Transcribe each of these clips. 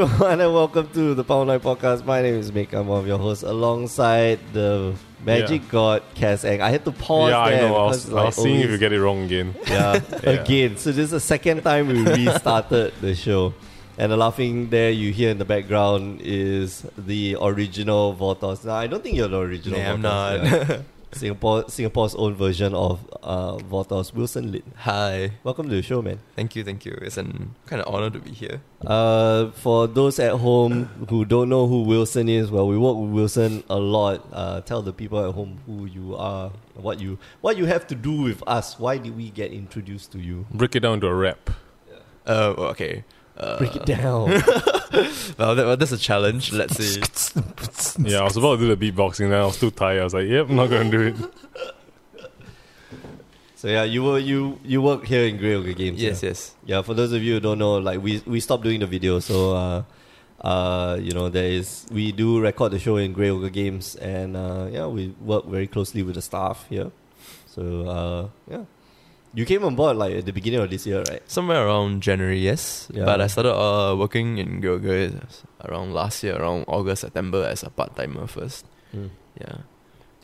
Hello, everyone, and welcome to the Power 9 Podcast. My name is Mick. I'm one of your hosts alongside the magic god, Cass Eng. I had to pause yeah, I there know. I because, was, I like, was seeing if always- you get it wrong again. Yeah, Yeah. again. So this is the second time we restarted the show. And the laughing there you hear in the background is the original Vortos. Now, I don't think you're the original Nah, I'm Vortos, not. Yeah. Singapore, Singapore's own version of uh, Vortos, Wilson Lin. Hi. Welcome to the show, man. Thank you, thank you. It's an kind of honor to be here. Uh, for those at home who don't know who Wilson is, well, we work with Wilson a lot. Uh, tell the people at home who you are, what you what you have to do with us. Why did we get introduced to you? Break it down to a rap. Uh, well, okay. Uh, Break it down. Well, that, well, that's a challenge. Let's see. Yeah, I was about to do the beatboxing, then I was too tired. I was like, yep, I'm not going to do it. so yeah, you were you you work here in Grey Ogre Games. yes, yeah? yes. Yeah, for those of you who don't know, like we we stopped doing the video, so uh, uh, you know there is we do record the show in Grey Ogre Games, and uh, yeah, we work very closely with the staff here. So uh, yeah, you came on board like at the beginning of this year, right? Somewhere around January, yes. Yeah. But I started uh, working in Gilgit around last year, around August, September as a part timer first. Yeah.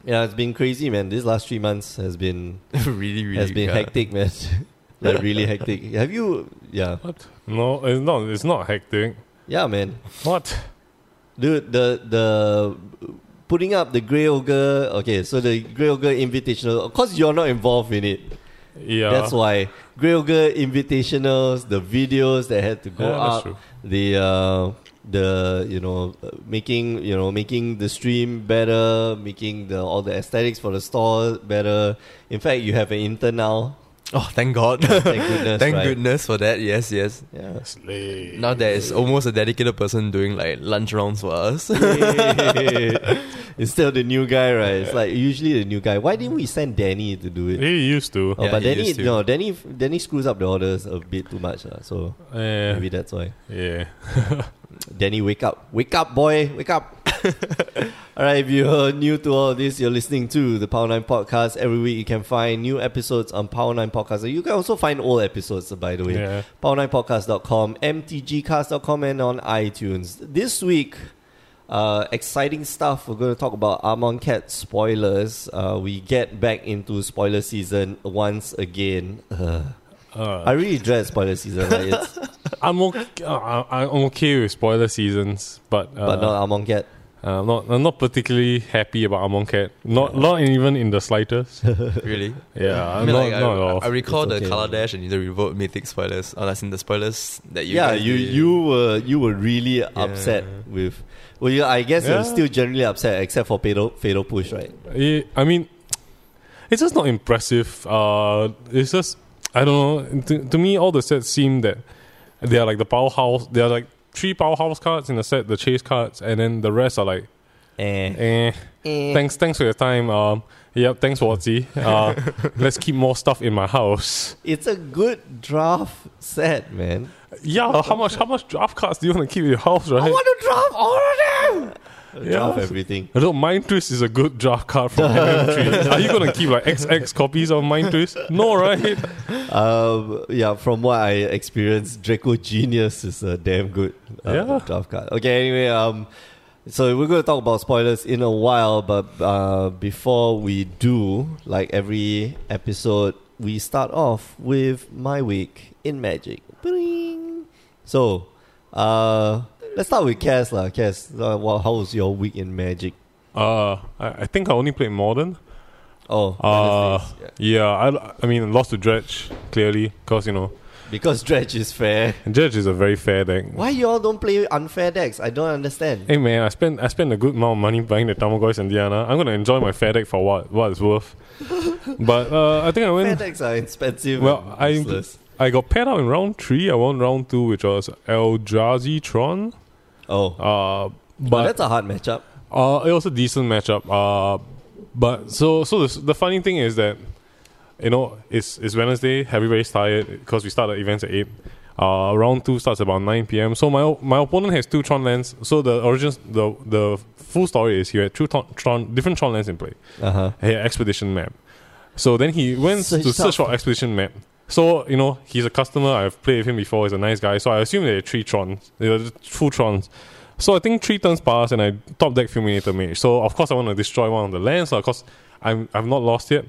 Yeah, it's been crazy, man. This last three months has been really, really has been uh, hectic, man. like really hectic. Have you? Yeah, What? No, it's not. It's not hectic. yeah, man. What? Dude, the the putting up the Grey Ogre. Okay, so the Grey Ogre Invitational. Of course, you're not involved in it. Yeah. That's why Grey Ogre Invitationals, the videos that had to go Yeah, up, the uh, the you know uh, making you know making the stream better, making the all the aesthetics for the store better. In fact, you have an intern now. Oh, thank God. Thank goodness. thank right? goodness for that. Yes, yes. Yeah. Slay. Now there is almost a dedicated person doing like lunch rounds for us. Instead of the new guy, right? It's like usually the new guy. Why didn't we send Danny to do it? He used to. Oh, Yeah, but he Danny, used to. no, Danny, Danny screws up the orders a bit too much, uh, so maybe that's why. yeah. Danny, wake up, wake up, boy, wake up. all right, if you're new to all of this, you're listening to the Power Nine Podcast. Every week, you can find new episodes on Power Nine Podcast. You can also find old episodes, by the way. Yeah. power9podcast.com, mtgcast.com, and on iTunes. This week, uh, exciting stuff. We're going to talk about Amonkhet spoilers. Uh, we get back into spoiler season once again. Ugh. Uh, I really dread spoiler season. Like it's, I'm okay. Uh, I'm okay with spoiler seasons, but uh, but not Amonkhet. uh, not. I'm not particularly happy about Amonkhet. Not not even in the slightest. really? Yeah, I mean, not, like, I, at all. I recall It's the okay. Color Dash and the Revolt Mythic spoilers. Oh, that's in the spoilers that you yeah, you did. you were you were really upset with. Well, yeah, I guess you're still generally upset, except for fatal fatal push, right? I mean, it's just not impressive. Uh, it's just I don't know. To, to me, all the sets seem that they are like the powerhouse. They are like three powerhouse cards in the set, the chase cards, and then the rest are like, Eh. eh. Eh. Thanks, thanks for your time. Um, yep, thanks, Watsy. Uh, let's keep more stuff in my house. It's a good draft set, man. Yeah, how much? How much draft cards do you want to keep in your house, right? I want to draft all of them. Yeah. Draft everything. I don't. Mind Twist is a good draft card from MM3. Are you gonna keep like XX copies of Mind Twist? No, right? Um, yeah, from what I experienced, Draco Genius is a damn good uh, Yeah. draft card. Okay, anyway, um, so we're going to talk about spoilers in a while, but uh, before we do, like every episode, we start off with my week in Magic. Bring. So, uh, let's start with Cass lah. Cass, uh, well, how was your week in Magic? Uh, I, I think I only played modern. Oh, Uh, yeah. yeah, I, I mean, lost to Dredge clearly because you know because Dredge is fair. Dredge is a very fair deck. Why you all don't play unfair decks? I don't understand. Hey man, I spent I spent a good amount of money buying the Tarmogoyfs and Diana. I'm gonna enjoy my fair deck for what what it's worth. but uh, I think I win Fair went. decks are expensive. Well, I. I got paired out in round three. I won round two, which was Eldrazi Tron. oh, Uh, but but that's a hard matchup. Uh, it was a decent matchup. Uh, but so so the, the funny thing is that you know it's it's Wednesday. Everybody's tired because we start the events at eight. Uh, round two starts about nine p.m. So my my opponent has two Tron lands. So the origin the the full story is he had two Tron, different Tron lands in play. Uh huh. He had expedition map. So then he went Search to search for expedition map. So you know he's a customer. I've played with him before. He's a nice guy. So I assume they're three trons, they're full trons. So I think three turns pass and I top deck Fulminator Mage. So of course I want to destroy one of the lands because I'm I've not lost yet.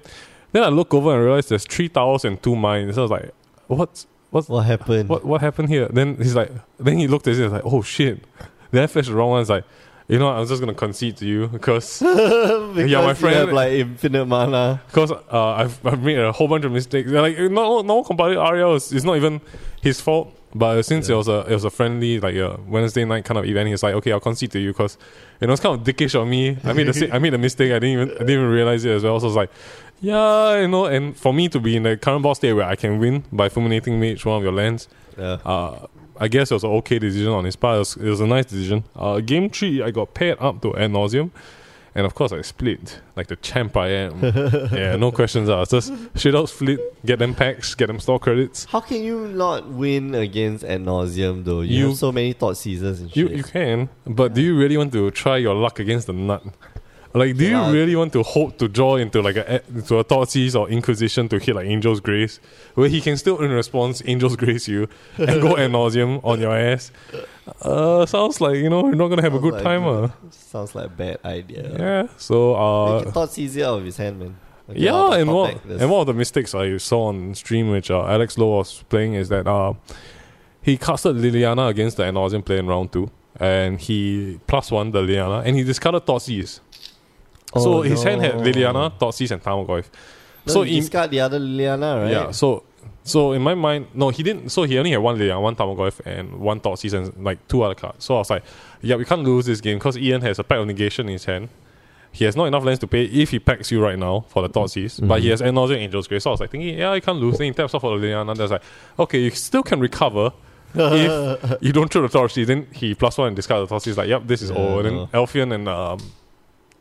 Then I look over and realize there's three towers and two mines. So I was like, what's what's What happened? what what happened here? Then he's like, then he looked at it and was like, oh shit. Then I flashed the wrong one. It's like, you know, I was just gonna concede to you because because Yeah, my friend- have like infinite mana. because uh, I've I've made a whole bunch of mistakes. Like no no comparative Ariel is it's not even his fault. But since it was a it was a friendly like a Wednesday night kind of event, he's like, okay, I'll concede to you because you know it's kind of dickish of me. I made a I made a mistake. I didn't even I didn't even realize it as well. So I was like, yeah, you know. And for me to be in the current boss state where I can win by fulminating mage one of your lands, Yeah. uh, I guess it was an okay decision on his part. It was, it was a nice decision. Uh, game three, I got paired up to ad nauseam, and of course I split like the champ I am. yeah, no questions asked. Just straight out split, get them packs, get them store credits. How can you not win against ad nauseam though? You, You- have so many Thoughtseizes and You shit. you can, but do you really want to try your luck against the nut? Like, do you Yeah. really want to hope to draw into like a into a Thoughtseize or Inquisition to hit like Angel's Grace, where he can still in response Angel's Grace you and go ad nauseam on your ass? Uh, sounds like you know you're not gonna have a good like time, uh. Sounds like a bad idea. Yeah. So uh, thoughts out of his hand, man. Okay, yeah, and one and one of the mistakes I saw on stream, which uh, Alex Lowe was playing, is that uh, he casted Liliana against the nauseam player in round two, and he plus one the Liliana, and he discarded Thoughtseize. so Oh, his hand had no. Liliana, Thoughtseize, and Tarmogoyf. No, so in- discard the other Liliana, right? Yeah, so so in my mind, no, he didn't. So he only had one Liliana, one Tarmogoyf, and one Thoughtseize, and like two other cards. So I was like, yeah, we can't lose this game because Ian has a Pact of Negation in his hand. He has not enough lands to pay if he packs you right now for the Thoughtseize, but he Mhm. has Ad nauseam Angel's Grace. So I was like thinking, yeah, I can't lose. Then he taps off for the Liliana. Then I was like, okay, you still can recover if you don't throw the Thoughtseize. Then he plus one and discard the Thoughtseize. Like, yep, this is Yeah, all. And then no. Elfian and um,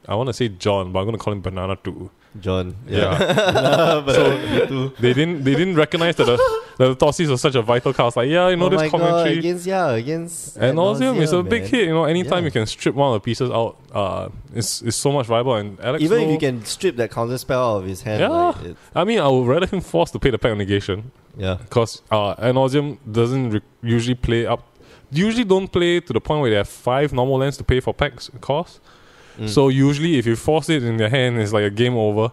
I want to say John, but I'm going to call him Banana too. John. Yeah. Yeah. So- they didn't they didn't recognize that the, that the Thoughtseize was such a vital was like, yeah, you know oh this my god, against yeah, against and nauseam is a big hit. You know, anytime Yeah. you can strip one of the pieces out, uh, it's it's so much viable. And Alex, Even if you can strip that counter spell out of his hand, Yeah. like, I mean, I would rather him forced to pay the Pact of Negation yeah. because uh, nauseam doesn't re- usually play up. Usually don't play to the point where they have five normal lands to pay for packs cost. Mm. So usually, if you force it in their hand, it's like a game over.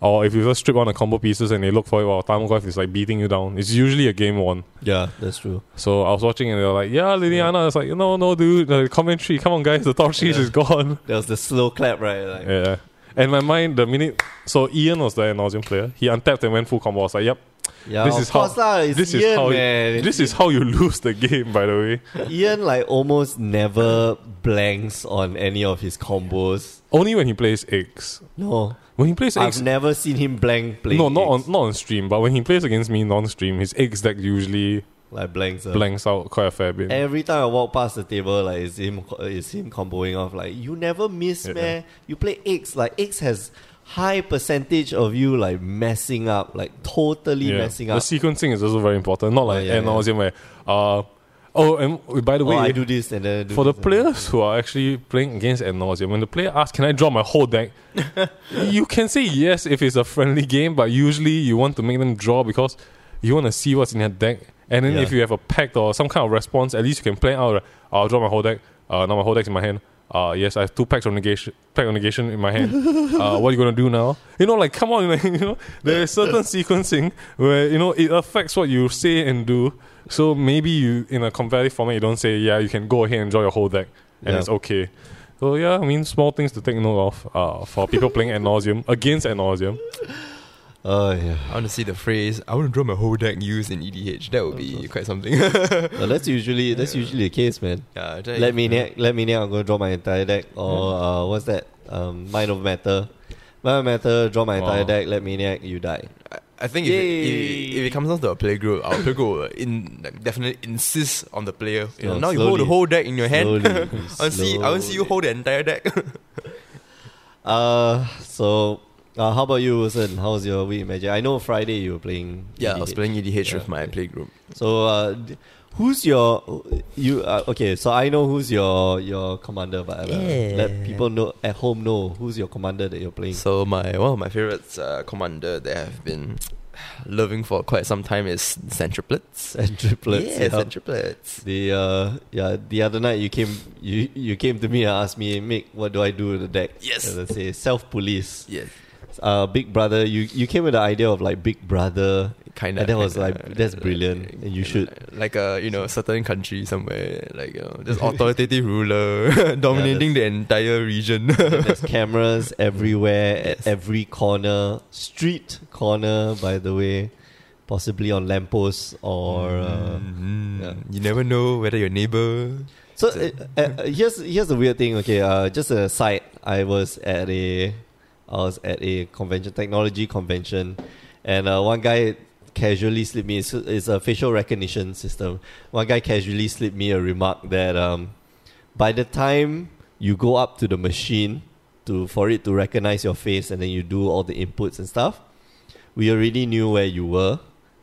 Or if you just strip on the combo pieces and they look for it while Tarmogoyf is like beating you down, it's usually a game one. yeah, that's true. So I was watching and they were like, "Yeah, Liliana." I was like, "No, no, dude, the commentary. Come on, guys, the top sheet Yeah. is gone." There was the slow clap, right? Like, Yeah. And my mind, the minute so Ian was the nauseam player, he untapped and went full combo. I was like, "Yep, yeah, This of is how- lah, this is how you- man. this is how you lose the game." By the way, Ian like almost never blanks on any of his combos. only when he plays eggs. No, When he plays I've eggs, never seen him blank playing. no, not on not on stream, but when he plays against me non-stream, his eggs deck usually like blanks. uh. blanks out quite a fair bit. Every time I walk past the table, like it's him, it's him comboing off. Like you never miss, Yeah. man. You play X, like X has high percentage of you like messing up, like totally messing up. the sequencing is also very important. Not like Oh, yeah, yeah. where, uh, oh, and by the oh, way, I do this and then I do for the players who are actually playing against ad nauseam, when the player asks, "Can I draw my whole deck?" you can say yes if it's a friendly game, but usually you want to make them draw because you want to see what's in their deck. And then Yeah. if you have a pact or some kind of response, at least you can plan out. I'll draw my whole deck. Uh, now my whole deck's in my hand. Uh, yes, I have two Pacts of Negation, Pact of Negation in my hand. uh, what are you gonna do now? You know, like come on, like, you know, there is certain sequencing where you know it affects what you say and do. So maybe you in a competitive format, you don't say, yeah, you can go ahead and draw your whole deck, and Yeah. it's okay. So yeah, I mean, small things to take note of uh, for people playing ad nauseam against ad nauseam. Oh yeah. I want to see the phrase. I want to draw my whole deck used in EDH. That would be quite something. No, that's usually that's usually the case, man. yeah, that- Let me ne- let me know. I'm gonna draw my entire deck. Or uh, what's that? Um, Mind of Matter. Mind of Matter. Draw my entire Wow. deck. Let me neck. You die. I, I think if it, if, if it comes down to a playgroup, our playgroup will in like, definitely insist on the player. You know, Oh, now you hold the whole deck in your hand. Slowly, I want to see. I want to see you hold the entire deck. Uh, so uh, how about you, Wilson? How's your week, Magic? I know Friday you were playing. yeah, I was playing EDH Yeah, with my playgroup. So, uh, who's your you? Uh, okay, so I know who's your your commander, but uh, Yeah. let people know at home know who's your commander that you're playing. So my one of my favorites uh, commander that I've been loving for quite some time is Sen Triplets. And triplets. yeah, yeah. Sen Triplets. The uh yeah the other night you came you you came to me and asked me Mick what do I do with the deck Yes. and I say self police Yes, uh Big Brother you you came with the idea of like Big Brother kind of. And that was like, that's brilliant, and you should- like a you know certain country somewhere like you know just authoritative ruler dominating the entire region. There's cameras everywhere Yes. at every corner street corner by the way possibly on lampposts or uh, Mhm. yeah. You never know whether your neighbor. So uh, uh, uh, here's here's the weird thing. Okay, uh, just a side. I was at a I was at a convention, technology convention, and uh, one guy casually slipped me. It's, a facial recognition system. One guy casually slipped me a remark that um, by the time you go up to the machine to for it to recognize your face, and then you do all the inputs and stuff, we already knew where you were,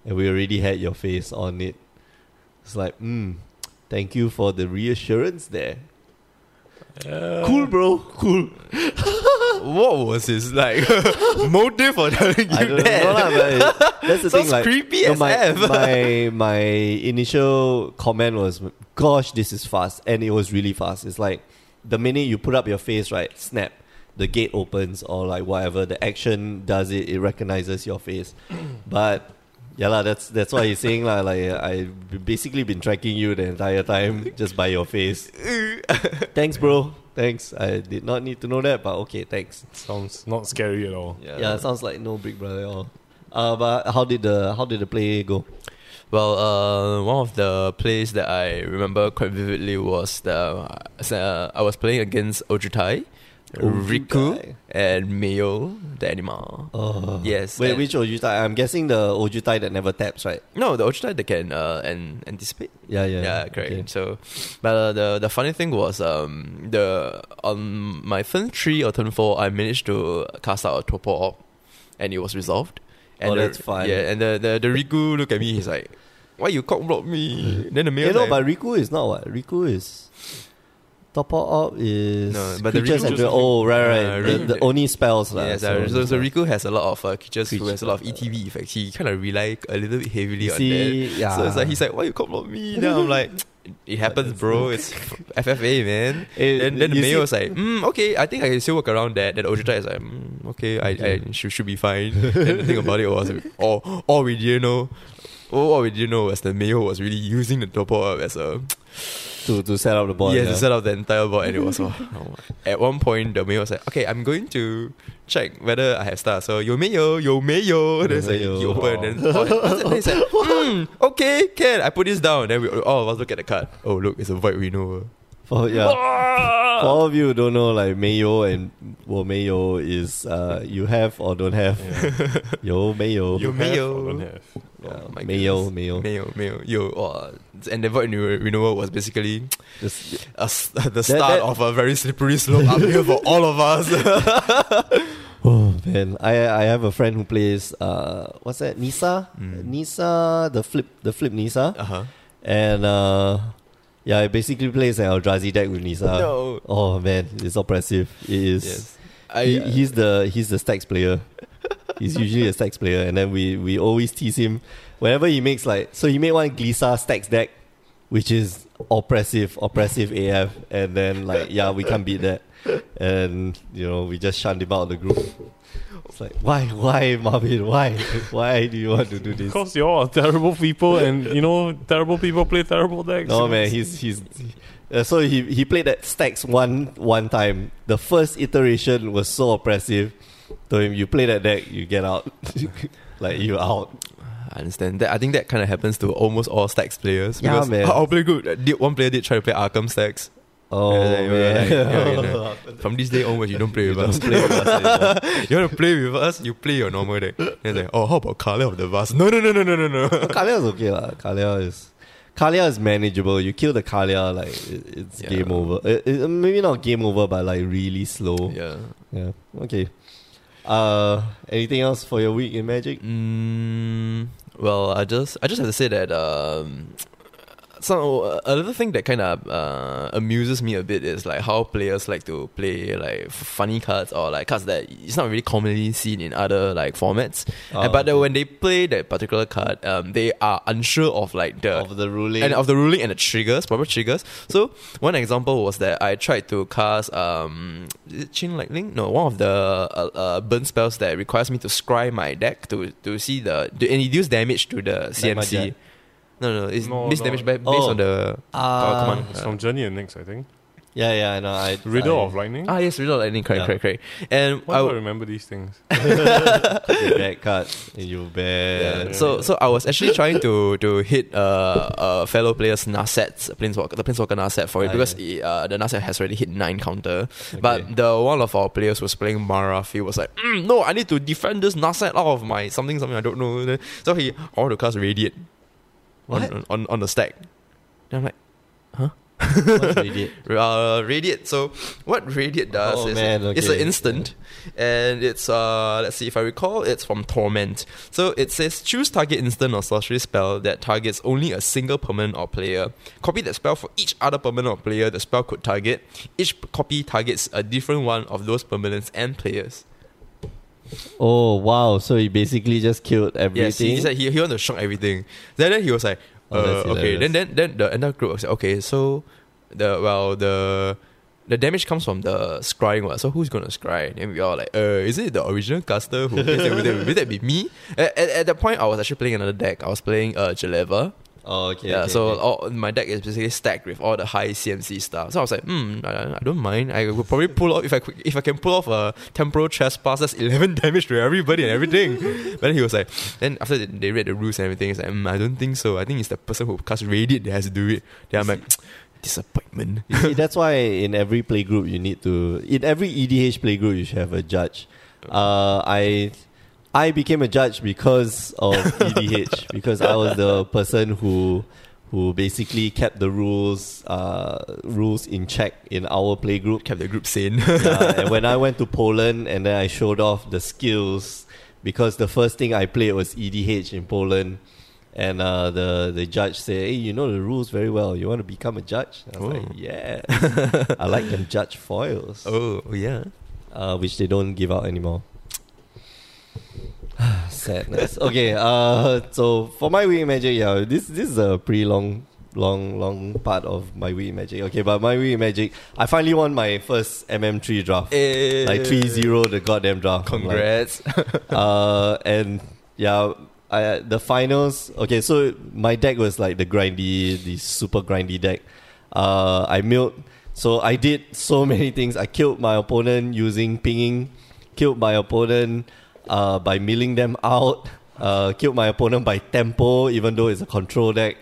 and we already had your face on it. It's like, hmm. Thank you for the reassurance there. Uh, cool, bro. Cool. What was his like motive for telling you I don't that? know, but that's the Sounds thing. Like, creepy no, as my, F. my my initial comment was, "Gosh, this is fast," and it was really fast. It's like the minute you put up your face, right? Snap. The gate opens, or like whatever the action does it. It recognizes your face, but yeah, lah. That's that's why he's saying lah. Like I've basically been tracking you the entire time just by your face. Thanks, bro. Thanks. I did not need to know that, but okay, thanks. sounds not scary at all. Yeah, it sounds like no Big Brother at all. Uh, but how did the how did the play go? Well, uh, one of the plays that I remember quite vividly was the uh, I was playing against Ojutai, Riku, and Mayo, the animal. Oh. Yes, Wait, and- which Ojutai? I'm guessing the Ojutai that never taps, right? No, the Ojutai that can uh, an- anticipate. Yeah, yeah. Yeah, correct. Okay. So, but uh, the the funny thing was um the on my turn three or turn four I managed to cast out a Torpor Orb, and it was resolved. And Oh, the- that's fine. Yeah, and the, the the Riku look at me. He's like, "Why you cock block me?" Then the Mayo. You know, like, but Riku is not what? Riku is. Top up is No, but the creatures Riku and just- oh right right Uh, the, Riku- the only spells yeah, so, so, so Riku has a lot of uh, creatures who has a lot of ETB effects. He kind of rely a little bit heavily on that. yeah. So it's like he's like, "Why you block me?" Then I'm like, "It happens, bro. It's FFA, man." Eh, then then the mayor was like, mm, okay, I think I can still work around that. Then Ojutai is like, mm, okay, I, I should, should be fine. then the thing about it was, all, all we didn't know, all we didn't know was the mayor was really using the Torpor Orb as a, to to set up the board. yes, yeah. to set up the entire board. And it was, oh, oh. at one point, the mayor was like, okay, I'm going to check whether I have stars. So, yo mayo, yo mayo. Then it's like, mayo. he opened, and then, oh, then like, mm, okay, can I put this down? Then we all of us look at the card. Oh, look, it's a void renewal. For, yeah. For all of you who don't know, like Mayo and Wo Mayo is uh, you have or don't have. Yo Mayo. Yo Have mayo. or don't have. Yeah, Oh my Mayo, goodness. Mayo. Mayo, Mayo, yo, oh, and the void renew- renewal was basically Just- a s the start that- of a very slippery slope uphill for all of us. Oh man, I I have a friend who plays uh what's that Nissa Mm. Nissa the flip the flip Nissa uh huh. and uh yeah it basically plays an Eldrazi deck with Nissa. no. Oh man, it's oppressive. It is. Yes. I, He, uh, he's the he's the stacks player. he's usually a stacks player, and then we we always tease him whenever he makes like so he made one Glisa stacks deck, which is oppressive, oppressive AF, and then like yeah we can't beat that, and you know we just shunned him out of the group. It's like why why Marvin why why do you want to do this? Because you all are terrible people, and you know terrible people play terrible decks. No man, he's he's. Uh, so he he played that stacks one one time. The first iteration was so oppressive. Told him, you play that deck, you get out. like you out. I understand that. I think that kind of happens to almost all stacks players. Yeah, because man. I'll play good. One player did try to play Arkham stacks? Oh Yeah, man. yeah, yeah. From this day onwards, you don't play with us. play with us you want to play with us? You play your normal deck. Then it's like, oh, how about Kaalia of the Vast? No, no, no, no, no, no, no. Kaalia is okay lah. Kaalia is Kaalia is manageable. You kill the Kaalia, like it, it's Yeah. game over. It, it- maybe not game over, but like really slow. yeah. Yeah. Okay. Uh, anything else for your week in Magic? Mm, well, I just I just have to say that um, so uh, another thing that kind of uh, amuses me a bit is like how players like to play like funny cards or like cards that it's not really commonly seen in other like formats. Oh, but okay. when they play that particular card, um, they are unsure of like the of the ruling. and of the ruling and the triggers, proper triggers. So one example was that I tried to cast um Chain Lightning? No, one of the uh, uh, burn spells that requires me to scry my deck to to see the to induce damage to the CMC. Magia. No, no, it's No, miss no. damage ba- based Oh. on the Ah, come on. It's from Journey into Nyx, I think. Yeah, yeah, I know. I, Riddle I, of Lightning. ah yes, Riddle of Lightning, correct, Yeah. correct, correct. And Why I do I w- remember these things? you bad cards. You bad. Yeah. so so I was actually trying to to hit uh, uh fellow players Narset's Planeswalker the Planeswalker Narset for it Ah, because he, uh, the Narset has already hit nine counter. Okay. But the one of our players was playing Maraf. He was like, mm, no, I need to defend this Narset out of my something something I don't know. So he I want to cast Radiate on, on, on the stack. Then I'm like, What's Radiate? uh, Radiate. So what Radiate does Oh, is man, it's an okay. instant, and it's uh let's see if I recall, it's from Torment. So it says choose target instant or sorcery spell that targets only a single permanent or player. Copy that spell for each other permanent or player the spell could target. Each copy targets a different one of those permanents and players. Oh wow! So he basically just killed everything. Yes, he, said he, he wanted to shock everything. Then, then he was like, Oh, uh, okay. Then, then then the entire group was like, okay, so the well the the damage comes from the scrying one. So who's gonna scry? And we all like, uh, is it the original caster who plays everything? Will that be me? At, at, at that point, I was actually playing another deck. I was playing uh Jeleva. Oh okay. yeah, okay, so okay. All, my deck is basically stacked with all the high CMC stuff. So I was like, hmm, I, I don't mind. I would probably pull off if I if I can pull off a temporal trespass. That's eleven damage to everybody and everything. but then he was like, then after they- read the rules and everything, he's like, hmm, I don't think so. I think it's the person who cast Radiant that has to do it. Then I'm like, disappointment. See, that's why in every playgroup you need to in every EDH playgroup you should have a judge. Uh, I I became a judge because of EDH because I was the person who who basically kept the rules uh, rules in check in our playgroup. Kept the group sane. yeah, and when I went to Poland and then I showed off the skills because the first thing I played was EDH in Poland. And uh, the the judge said, "Hey, you know the rules very well. You want to become a judge?" I was like, Oh. "Yeah." I like them judge foils, oh yeah. uh, which they don't give out anymore. Sadness. Okay. Uh, so for my week in magic, yeah, this this is a pretty long, long, long part of my week in magic. Okay, but my week in magic, I finally won my first MM3 draft. Eh, Like 3-0 the goddamn draft. I'm like, Congrats. uh, and yeah, I, the finals. Okay, so my deck was like the grindy, the super grindy deck. Uh, I milled. So I did so many things. I killed my opponent using pinging, killed my opponent uh, by milling them out, uh, killed my opponent by tempo, even though it's a control deck.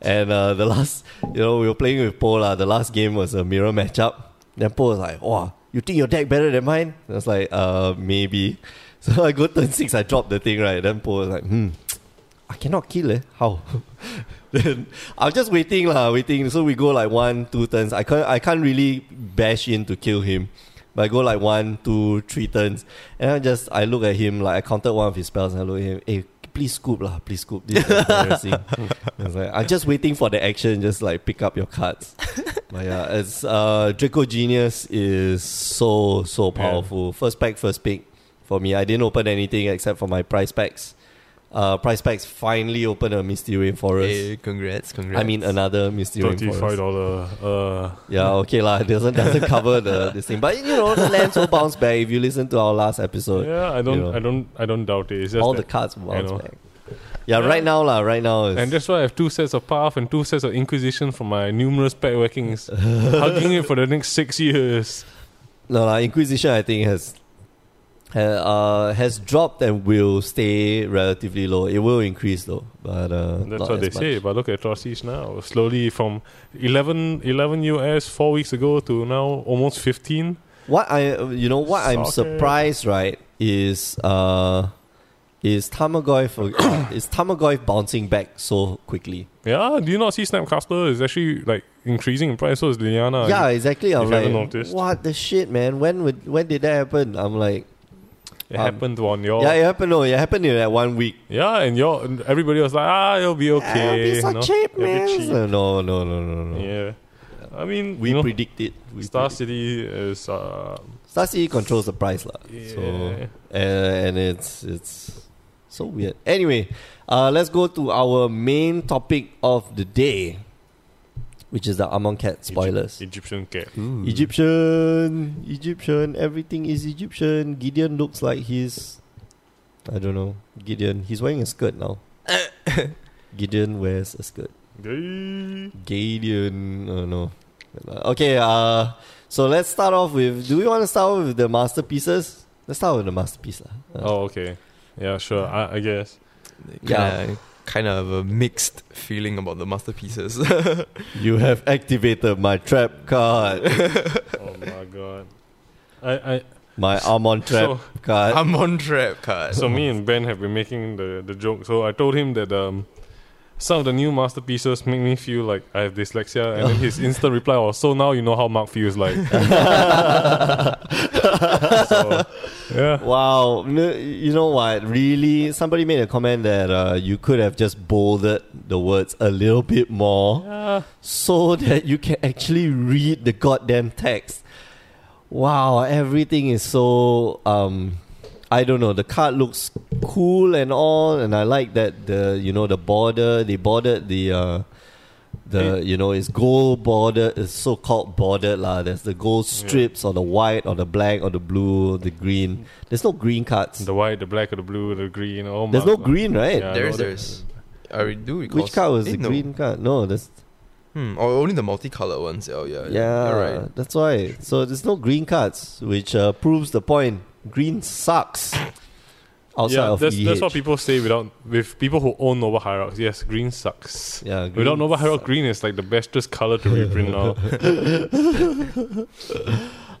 And uh, the last, you know, we were playing with Po lah. The last game was a mirror matchup. Then Paul was like, "Wow, you think your deck better than mine?" I was like, "Uh, maybe." So I go turn six, I drop the thing right. Then Paul was like, "Hmm, I cannot kill eh. How?" then I'm just waiting lah, waiting. So we go like one, two turns. I can't, I can't really bash in to kill him. But I go like one, two, three turns, and I just I look at him like I counted one of his spells, and I look at him. Hey, please scoop lah, please scoop. This is embarrassing. Like, I'm just waiting for the action. Just like pick up your cards. but yeah, it's uh, Draco Genius is so so Yeah. powerful. First pack, first pick for me. I didn't open anything except for my price packs. Uh, price packs finally opened a Misty Rainforest. Eh, congrats, congrats. I mean another Misty Thirty-five Rainforest. dollar. Uh, Yeah, okay lah. It doesn't doesn't cover the this thing, but you know the lands will bounce back if you listen to our last episode. yeah, I don't, you know. I don't, I don't doubt it. It's just all the cards will bounce back. Yeah, Yeah. right now lah. Right now is And that's why I have two sets of Path and two sets of Inquisition from my numerous pack workings, hugging it for the next six years. no lah. Inquisition I think has ha, uh, has dropped and will stay relatively low. It will increase though, but uh, That's what they much. say. But look at Torsies now. Slowly from 11, 11 US four weeks ago to now almost 15. What I you know what I'm surprised right is uh is Tarmogoyf uh, is Tarmogoyf bouncing back so quickly. Yeah, do you not see Snapcaster is actually like increasing in price? So is Liliana. yeah, exactly. I'm like, what the shit, man? When would when did that happen? I'm like, It Um, happened on your Yeah, it happened. No, it happened in that one week. Yeah, and your everybody was like, ah, it'll be okay. Ah, it's so you know? cheap, It'll be man. cheap. No, no, no, no, no. no. Yeah. I mean, We you know, predict it. We Star predict. City is uh, Star City controls the price, lah. So yeah. uh, and it's it's so weird. Anyway, uh, let's go to our main topic of the day, which is the Amonkhet spoilers. Egyptian cat. Egyptian, Egyptian, everything is Egyptian. Gideon looks like he's, I don't know, Gideon. He's wearing a skirt now. Gideon wears a skirt. Gay. Gideon, oh no. Okay, uh, so let's start off with. Do we want to start off with the masterpieces? Let's start with the masterpiece, lah. Uh, Oh, okay. Yeah, sure. I, I guess. Yeah. Kinda, kind of a mixed feeling about the masterpieces. You have activated my trap card, oh my god. I, I my Amon trap so, card. I'm on trap card. so me and Ben have been making the, the joke. So I told him that um some of the new masterpieces make me feel like I have dyslexia, and then his instant reply was, "So now you know how Mark feels like." so, yeah. Wow, you know what? Really, somebody made a comment that uh, you could have just bolded the words a little bit more Yeah. so that you can actually read the goddamn text. Wow, everything is so um I don't know, the card looks cool and all and I like that the you know the border, they bordered the uh the you know it's gold border it's so called bordered lah. There's the gold strips or the white or the black or the blue, the green. There's no green cards. The white, the black, or the blue, the green. Oh my There's no God. green, right? Yeah, There no, is, that- there is. I do recall. Which card was eh, the no. green card? No, that's Hmm. Or only the multicolored ones. Oh yeah. Yeah, You're right. that's why. So there's no green cards, which uh, proves the point. Green sucks. Outside yeah, of that's, that's what people say without with people who own Noble Hierarch. Yes, green sucks. Yeah, green Without Noble Hierarch, green is like the bestest color to reprint now.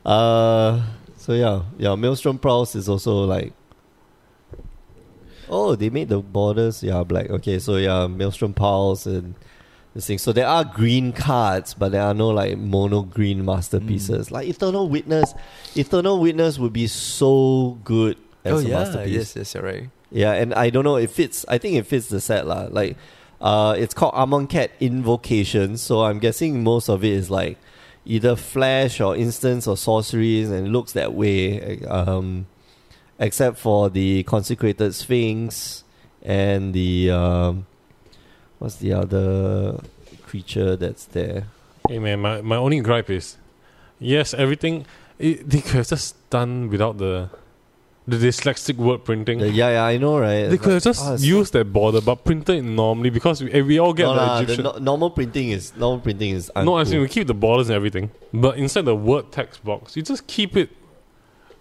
Uh, so yeah, yeah. Maelstrom Pulse is also like. Oh, they made the borders. Yeah, black. Okay, so yeah, Maelstrom Pulse and this thing. So there are green cards, but there are no like mono green masterpieces. Mm. Like Eternal Witness, Eternal Witness would be so good as oh a yeah. masterpiece. Yes, yes, you're right. Yeah, and I don't know. It fits. I think it fits the set lah. Like, uh, it's called Amonkhet Invocation. So I'm guessing most of it is like either flash or instance or sorceries, and it looks that way. Um, except for the consecrated sphinx and the um, what's the other creature that's there? hey man, my, my only gripe is, yes, everything it, they could have just done without the the dyslexic word printing. The- yeah, yeah, I know, right? they could have just oh, used that border, but printed it normally because we, we all get no, the the Egyptian. no- normal printing is normal printing is no, I uncool. mean we keep the borders and everything, but inside the word text box, you just keep it,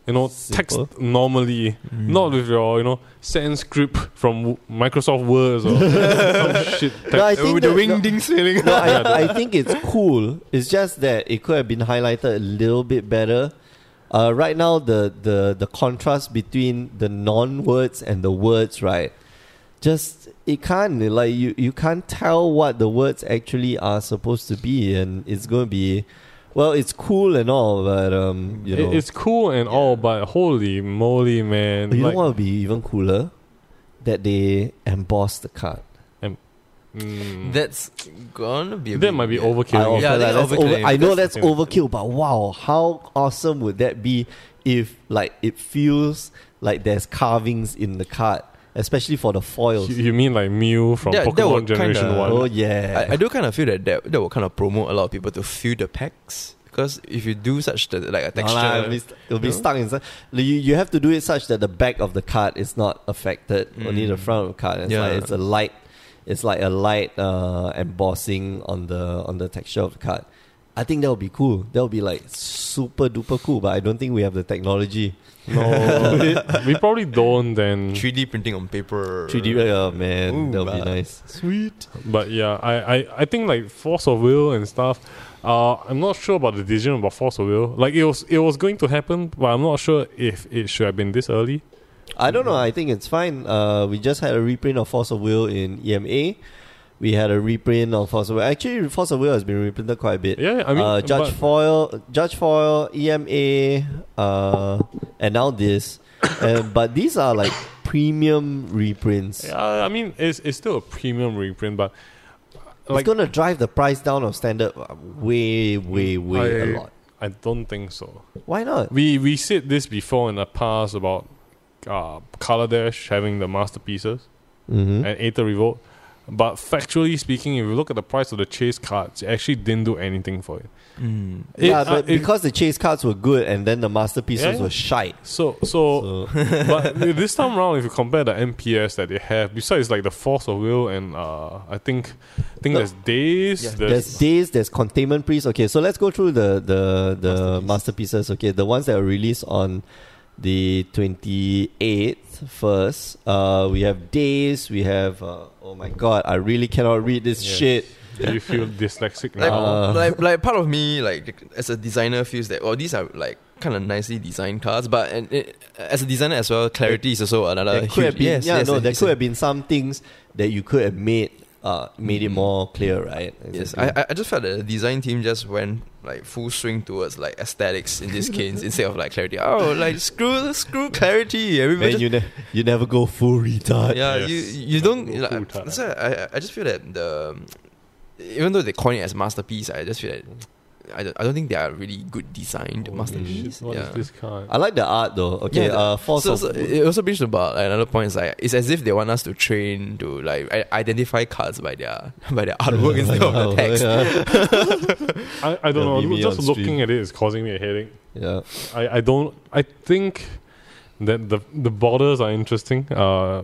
you know, Simple. text normally, Mm. not with your you know Sanskrit from W- Microsoft Words or some shit. Text. No, I think with the that- wing no- ding feeling. no, I, I think it's cool. It's just that it could have been highlighted a little bit better. Uh, right now, the, the, the contrast between the non words and the words, right? Just it can't like you you can't tell what the words actually are supposed to be, and it's going to be, well, it's cool and all, but um, you know, it's cool and all, but holy moly, man! you like, know what would be even cooler? That they emboss the card. mm, That's gonna be. A that bit might be weird. I, overkill. also Yeah, I like that's overkill, over- I know that's that's the thing. overkill, but wow, how awesome would that be if like it feels like there's carvings in the card, especially for the foils. You, you mean like Mew from That- that Pokemon would Generation kinda- One? Oh yeah, I, I do kind of feel that, that that will kind of promote a lot of people to fill the packs because if you do such the, like a No texture, lah, it'll be, it'll be No? stuck inside. You, you have to do it such that the back of the card is not affected. Only the Mm. front of the card. It's Yeah. like it's a light. It's like a light uh, embossing on the on the texture of the card. I think that would be cool. That would be like super duper cool. But I don't think we have the technology. No, we probably don't. Then, 3D printing on paper. 3D. Oh man, Ooh, that would be nice. Sweet. but yeah, I, I, I think like Force of Will and stuff. Uh, I'm not sure about the decision about Force of Will. Like it was, it was going to happen, but I'm not sure if it should have been this early. I don't know. I think it's fine. Uh, we just had a reprint of Force of Will in EMA. We had a reprint of Force of Will. Actually, Force of Will has been reprinted quite a bit. Yeah, I mean, uh, Judge Foil, Judge Foil, EMA, uh, and now this. and, but these are like premium reprints. Yeah, I mean, it's it's still a premium reprint, but it's gonna drive the price down of standard uh, way, way, way I- a lot. I don't think so. Why not? We we said this before in the past about uh, Kaladesh having the masterpieces Mm-hmm. and Aether Revolt. But factually speaking, if you look at the price of the chase cards, it actually didn't do anything for it. Mm. Yeah, but uh, it- because the chase cards were good and then the masterpieces Yeah, yeah. were shite. So so, So but this time around, if you compare the MPS that they have, besides like the Force of Will and uh, I think I think No. there's Daze, Yeah. there's, there's Daze, there's containment priest. Okay, so let's go through the the the masterpieces. Okay, the ones that were released on the 28th first. Uh, we have Daze. We have. Uh, oh my god, I really cannot read this Yeah. shit. Do you feel dyslexic Like, now? Uh, like, like part of me, like as a designer, feels that well, these are like kind of nicely designed cards, but and it, as a designer as well, clarity is also another There huge. could have been, yes, yeah, yes, no, there could have been some things that you could have made, uh, made it more clear, right? Yes, Exactly. I, I- I just felt that the design team just went like full swing towards like aesthetics in this case instead of like clarity. Oh, like screw screw clarity. Everybody Man, just, you, ne- you never go full retard. yeah, Yes. you you don't. Go Like, full tar. that's why I I just feel that the even though they coin it as masterpiece, I just feel that I don't, I don't think they are really good designed Holy masterpiece. shit, what is yeah. this card? I like the art though. Okay, Yeah, the- uh, Force so, so it also brings about another point. Is like it's as if they want us to train to like identify cards by their by their artwork instead of the text. Yeah. I, I don't That'll be know. Just looking stream. at it is causing me a headache. yeah. I, I don't. I think that the the borders are interesting. Uh,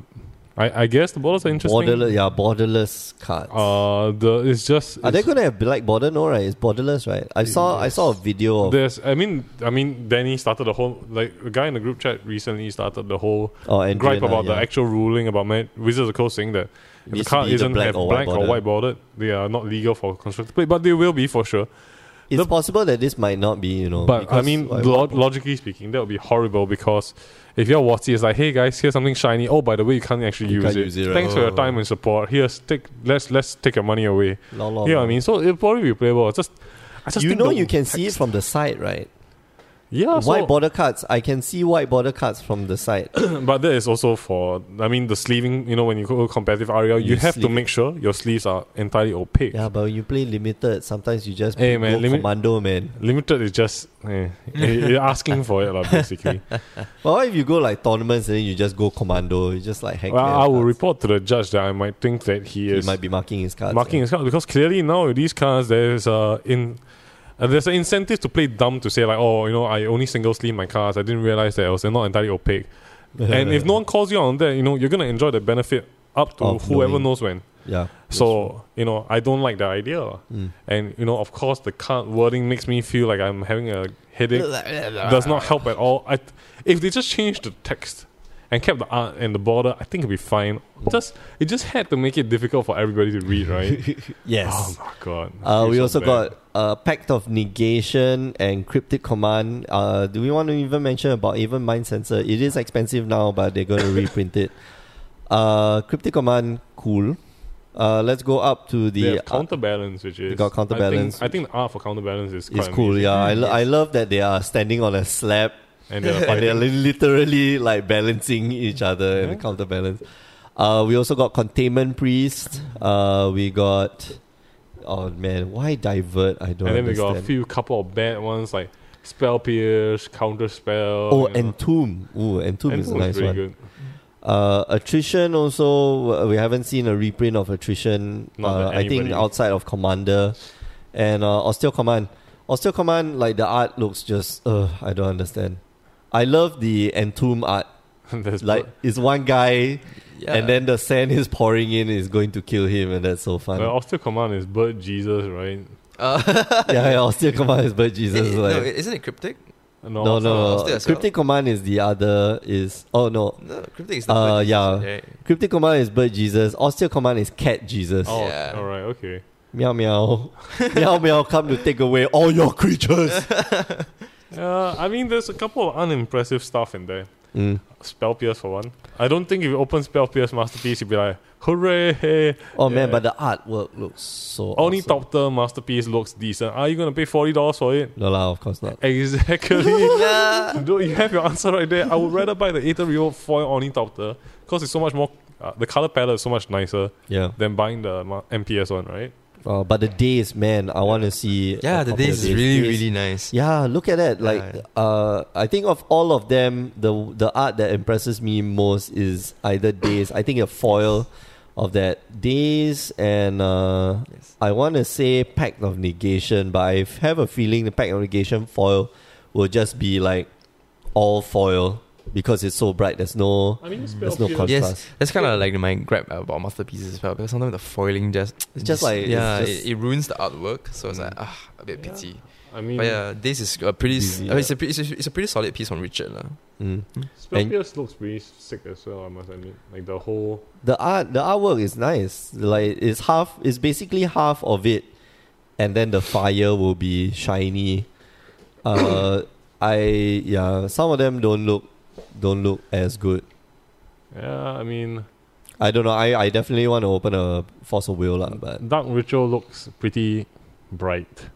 I, I guess the borders are interesting. Borderless, yeah, borderless cards. Uh, the it's just Are they gonna have black border? No, right? It's borderless, right? I saw I saw a video of There's, I mean, I mean, Danny started the whole like the guy in the group chat recently started the whole oh, gripe about the actual ruling about Ma- Wizards of the Coast saying that if the to card isn't black have or white black or white bordered, they are not legal for constructed play, but they will be for sure. It's the- possible that this might not be, you know. But I mean, lo- logically speaking, that would be horrible because if you're Watsy, it's like, hey guys, here's something shiny. Oh, by the way, you can't actually You use, can't it. use it? Thanks for your Oh. time and support. Here's take let's let's take your money away. Lol, lol, you know what I mean? So it'll probably be playable. It's just I just you know you can see it from the side, right? Yeah, so- white border cards. I can see white border cards from the side. but that is also for I mean the sleeving. You know, when you go competitive RL, you, You have to make sure your sleeves are entirely opaque. yeah, but when you play limited, sometimes you just Hey, go man, limit- commando, man. Limited is just eh, you're asking for it, lah, basically. Well, if you go like tournaments and then you just go commando? You just like well, I will cards. report to the judge that I might think that he He is might be marking his cards. marking yeah. his cards because clearly now with these cards there's uh in uh, there's an incentive to play dumb to say like oh you know I only single sleeve my cars. I didn't realize that I was not entirely opaque and if no one calls you on that you know you're gonna enjoy the benefit up to Of whoever knowing. knows when yeah. so you know I don't like the idea Mm. and you know of course the card wording makes me feel like I'm having a headache does not help at all I if they just change the text and kept the art and the border I think it'd be fine just it just had to make it difficult for everybody to read right yes. Oh my god. Uh, we so also bad. got uh, Pact of Negation and Cryptic Command. Uh, do we want to even mention about even Mind Sensor? It is expensive now, but they're going to reprint it. Uh, Cryptic Command, cool. Uh, let's go up to the have counterbalance, which is got counterbalance, I think, I think the art for counterbalance is It's quite cool, amazing. yeah. I, lo- Yes. I love that they are standing on a slab And they're and they're literally like balancing each other and counterbalance. Uh, we also got Containment Priest. Uh, we got oh man, why divert? I don't and then we got a few couple of bad ones like Spell Pierce, Counter Spell. oh, know. Entomb. Ooh, Entomb is a nice one. good. Uh, attrition also we haven't seen a reprint of attrition. Uh, I think outside of Commander and uh, Austere Command. Austere Command like the art looks just uh, I don't understand. I love the Entomb art. Like it's one guy Yeah. and then the sand is pouring in is going to kill him and that's so fun. well, Austere Command is Bird Jesus, right? Uh, yeah, yeah, Austere Command is but Jesus eh, like no, isn't it cryptic? No, no, no, Osteo no. as? Cryptic Command is the other is oh no. No, cryptic is the Uh, bird yeah. Jesus, right? Cryptic Command is Bird Jesus. Austere Command is Cat Jesus. Oh, Yeah. all right, okay. Meow meow. meow meow come to take away all your creatures. Uh, I mean, there's a couple of unimpressive stuff in there. Mm. Spell Pierce for one. I don't think if you open Spell Pierce Masterpiece, you'd be like, hooray! Oh man, but the artwork looks so. Only awesome. tier Masterpiece looks decent. Are you gonna pay forty dollars for it? No lah, of course not. Exactly. Yeah. Do you have your answer right there? I would rather buy the Aether Real foil Oni top tier because it's so much more. Uh, the color palette is so much nicer Yeah. than buying the MPS one, right? Uh, but the Daze, man, I want to see. Yeah, the Daze is really, Daze- really nice. Yeah, look at that. Like, Yeah. uh, I think of all of them, the the art that impresses me most is either Daze. I think a foil of that Daze and uh, Yes. I want to say Pact of Negation, but I have a feeling the Pact of Negation foil will just be like all foil because it's so bright. There's no. I mean, There's no contrast. Yes, that's kind of like my gripe about masterpieces as well because sometimes the foiling just It's just like- it's yeah, just- it, it ruins the artwork. So it's Mm. like ah, a bit pity. I mean, But yeah, this is a pretty. s- Busy, uh, it's, a, it's, a, it's a pretty solid piece from Richard lah. Mm. Spell and- Pierce looks pretty sick as well. I must admit, like the whole. The art, the artwork is nice. Like it's half, it's basically half of it, and then the fire will be shiny. Uh, I yeah, some of them don't look, don't look as good. Yeah, I mean, I don't know. I, I definitely want to open a Force of Will, lah, but Dark Ritual looks pretty bright.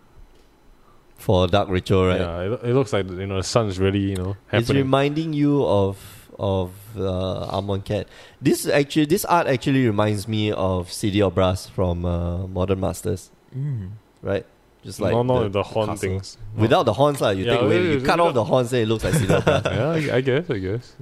for Dark Ritual, right? Yeah, it, it looks like you know the sun's really you know It's happening. reminding you of of uh, Amonkhet. This actually, this art actually reminds me of City of Brass from uh, Modern Masters, Mm. right? Just like no, no, the- the, horn castle. things. No. Without the horns, lah. You Yeah, take away, you cut off the horns, then it looks like City of Brass. yeah, I, I guess, I guess.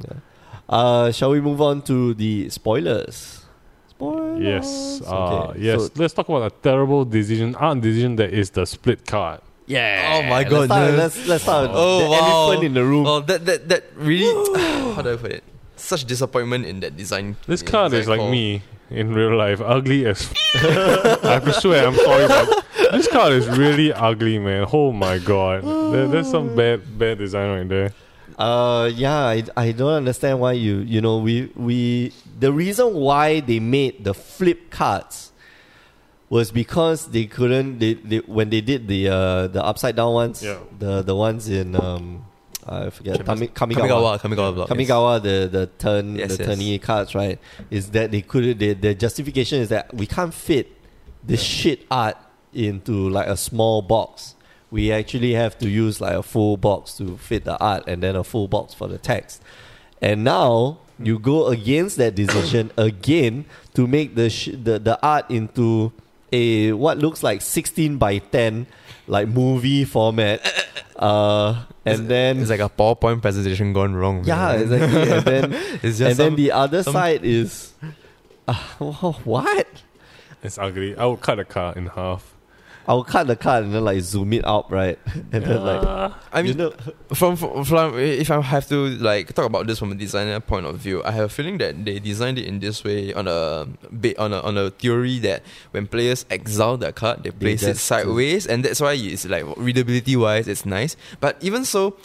Uh, shall we move on to the spoilers? Spoilers. Yes, uh, Okay, yes. so- let's talk about a terrible decision, art decision that is the split card. Yeah. Oh my let's god. start, let's, let's start with Oh, the wow. elephant in the room. Well, that that that really. how do I put it? Such disappointment in that design. This in card is like call. me in real life, ugly as. I have to swear, I'm sorry, but this card is really ugly, man. Oh my god, there, there's some bad, bad design right there. Uh, yeah, I, I don't understand why you you know we we the reason why they made the flip cards was because they couldn't they, they when they did the uh the upside down ones Yeah. the the ones in um I forget Kami, Kamigawa, Kamigawa Kamigawa block. yes. The the turn Yes, the yes. turny cards right is that they couldn't they, the justification is that we can't fit this shit art into like a small box we actually have to use like a full box to fit the art and then a full box for the text and now you go against that decision again to make the sh- the the art into a what looks like 16 by 10 like movie format uh and then It's like a PowerPoint presentation gone wrong. yeah, man. exactly. And then, It's just and then the other some- side is, uh, what? It's ugly. I would cut a car in half. I'll cut the card and then like zoom it out, right? And then like, I mean, you know, from, from from if I have to like talk about this from a designer point of view, I have a feeling that they designed it in this way on a on a on a theory that when players exile their card, they place it just- sideways, and that's why it's like readability wise, it's nice. But even so,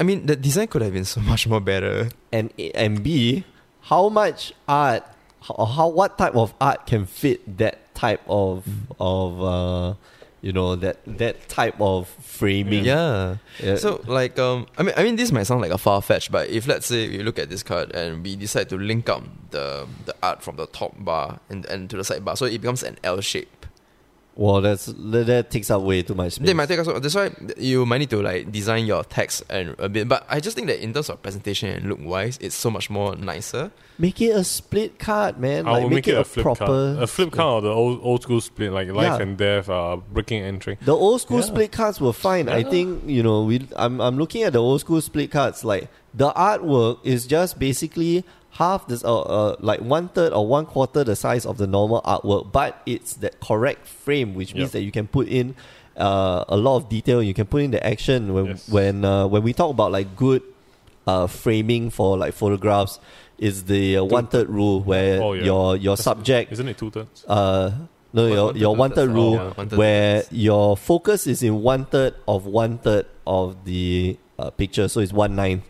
I mean, the design could have been so much more better. and and B, how much art, how, how what type of art can fit that type of of uh, you know that that type of framing? Yeah. Yeah. So like um I mean I mean this might sound like a far fetch, but if let's say we look at this card and we decide to link up the the art from the top bar and, and to the side bar, so it becomes an L shape. Well, that's that, that takes up way too much space. They might take us that's why you might need to like design your text and a bit but I just think that in terms of presentation and look wise, it's so much more nicer. Make it a split card, man. I like will make, it, a flip proper card. A flip card of the old old school split, like life Yeah. and death, uh, breaking and entering. The old school Yeah. split cards were fine. I think you know we. I'm I'm looking at the old school split cards. Like the artwork is just basically half this, uh, uh like one third or one quarter the size of the normal artwork, but it's the correct frame, which means Yep. that you can put in uh, a lot of detail. You can put in the action when Yes. when uh, when we talk about like good uh, framing for like photographs. Is the uh, one third rule where Oh, yeah. your your That's- subject Isn't it two thirds? uh no One- your your one third rule Oh, yeah, where your focus is in one third of one third of the uh, picture, so it's one ninth.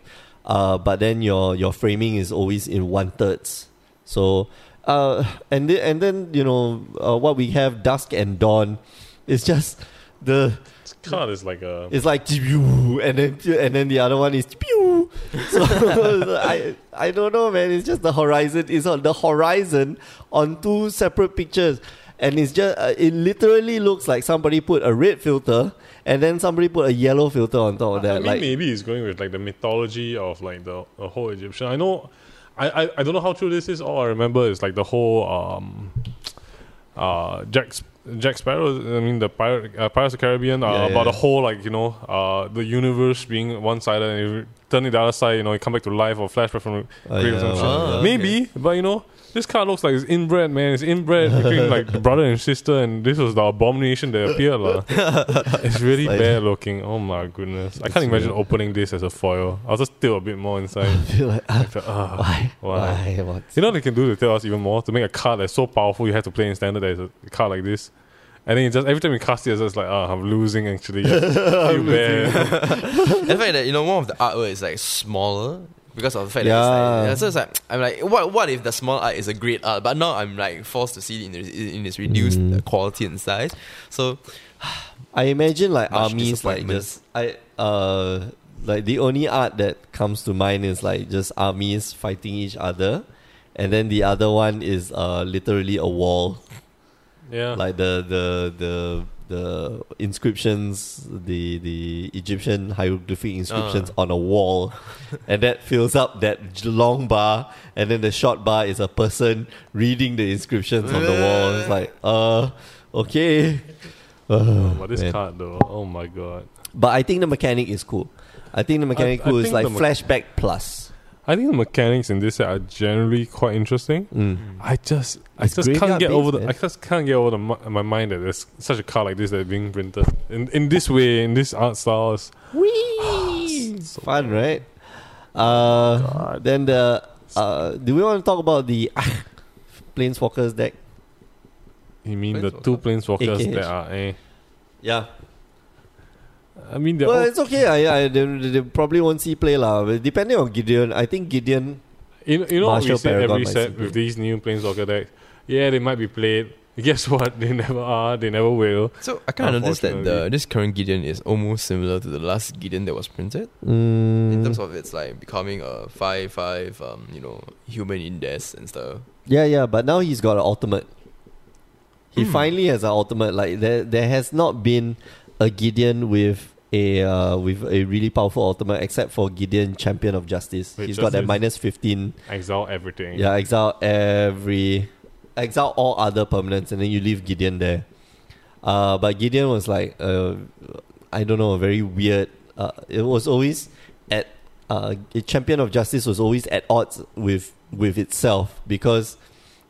Uh, but then your your framing is always in one thirds. So uh, and then and then you know uh, what we have dusk and dawn is just the card is like a. It's like and then and then the other one is pew. So I I don't know, man. It's just the horizon. It's on the horizon on two separate pictures, and it's just uh, it literally looks like somebody put a red filter and then somebody put a yellow filter on top of that. I mean, like maybe it's going with like the mythology of like the, the whole Egyptian. I know, I, I I don't know how true this is. All I remember is like the whole um, uh, Jack Jack Sparrow. I mean the pirate uh, Pirates of the Caribbean. Uh, Yeah, about yeah. the whole like you know uh the universe being one sided and turn it the other side. You know you come back to life or flashback from Oh, grave or yeah, some shit. well, yeah. Maybe, but you know. This card looks like it's inbred, man. It's inbred between like the brother and sister, and this was the abomination that appeared. lah. it's really like- bad looking. Oh my goodness! I can't imagine weird. opening this as a foil. I'll just steal a bit more inside. I feel like ah, Like the, ah, why why? why what? You know what they can do to tell us even more to make a card that's so powerful you have to play in standard as a card like this. And then it just every time you cast it, it's just like, oh, I'm losing actually. Feel bad. the fact that you know one of the artwork is like smaller because of the fact Yeah. that it's like, yeah, so it's like I'm like what what if the small art is a great art but now I'm like forced to see it in, its- in its reduced Mm. quality and size so I imagine like Much armies like just I uh like the only art that comes to mind is like just armies fighting each other, and then the other one is uh literally a wall Yeah. like the the the the inscriptions the the Egyptian hieroglyphic inscriptions on a wall, and that fills up that long bar, and then the short bar is a person reading the inscriptions on the wall. It's like uh okay. Oh, but this man. card though, oh my god. But I think the mechanic is cool. I think the mechanic I cool is like flashback plus. I think the mechanics in this set are generally quite interesting. Mm. I just, I It's just can't get based, over the, man. I just can't get over the, my mind that there's such a card like this that's being printed in in this way, in this art style. Is, Whee! Fun, right? Uh, then the uh, do we want to talk about the Planeswalkers deck? you mean the two planeswalkers AKH. that are, eh? Yeah, I mean, well, all, it's okay. I, I they, they probably won't see play lah. Depending on Gideon, I think Gideon. you, know- you know what we Marshall say Paragon every set see with these new planeswalker decks. Yeah, they might be played. Guess what? They never are. They never will. so I kind of noticed that the this current Gideon is almost similar to the last Gideon that was printed Mm, in terms of it's like becoming a five five um you know human index and stuff yeah, yeah, but now he's got an ultimate. He Hmm. finally has an ultimate. Like there, there has not been a Gideon with a uh, with a really powerful ultimate except for Gideon, Champion of Justice. Wait, he's got that minus fifteen. Exile everything. Yeah, exile every, exile all other permanents, and then you leave Gideon there. Uh, but Gideon was like, uh, I don't know, a very weird. Uh, it was always at uh, a champion of justice was always at odds with with itself because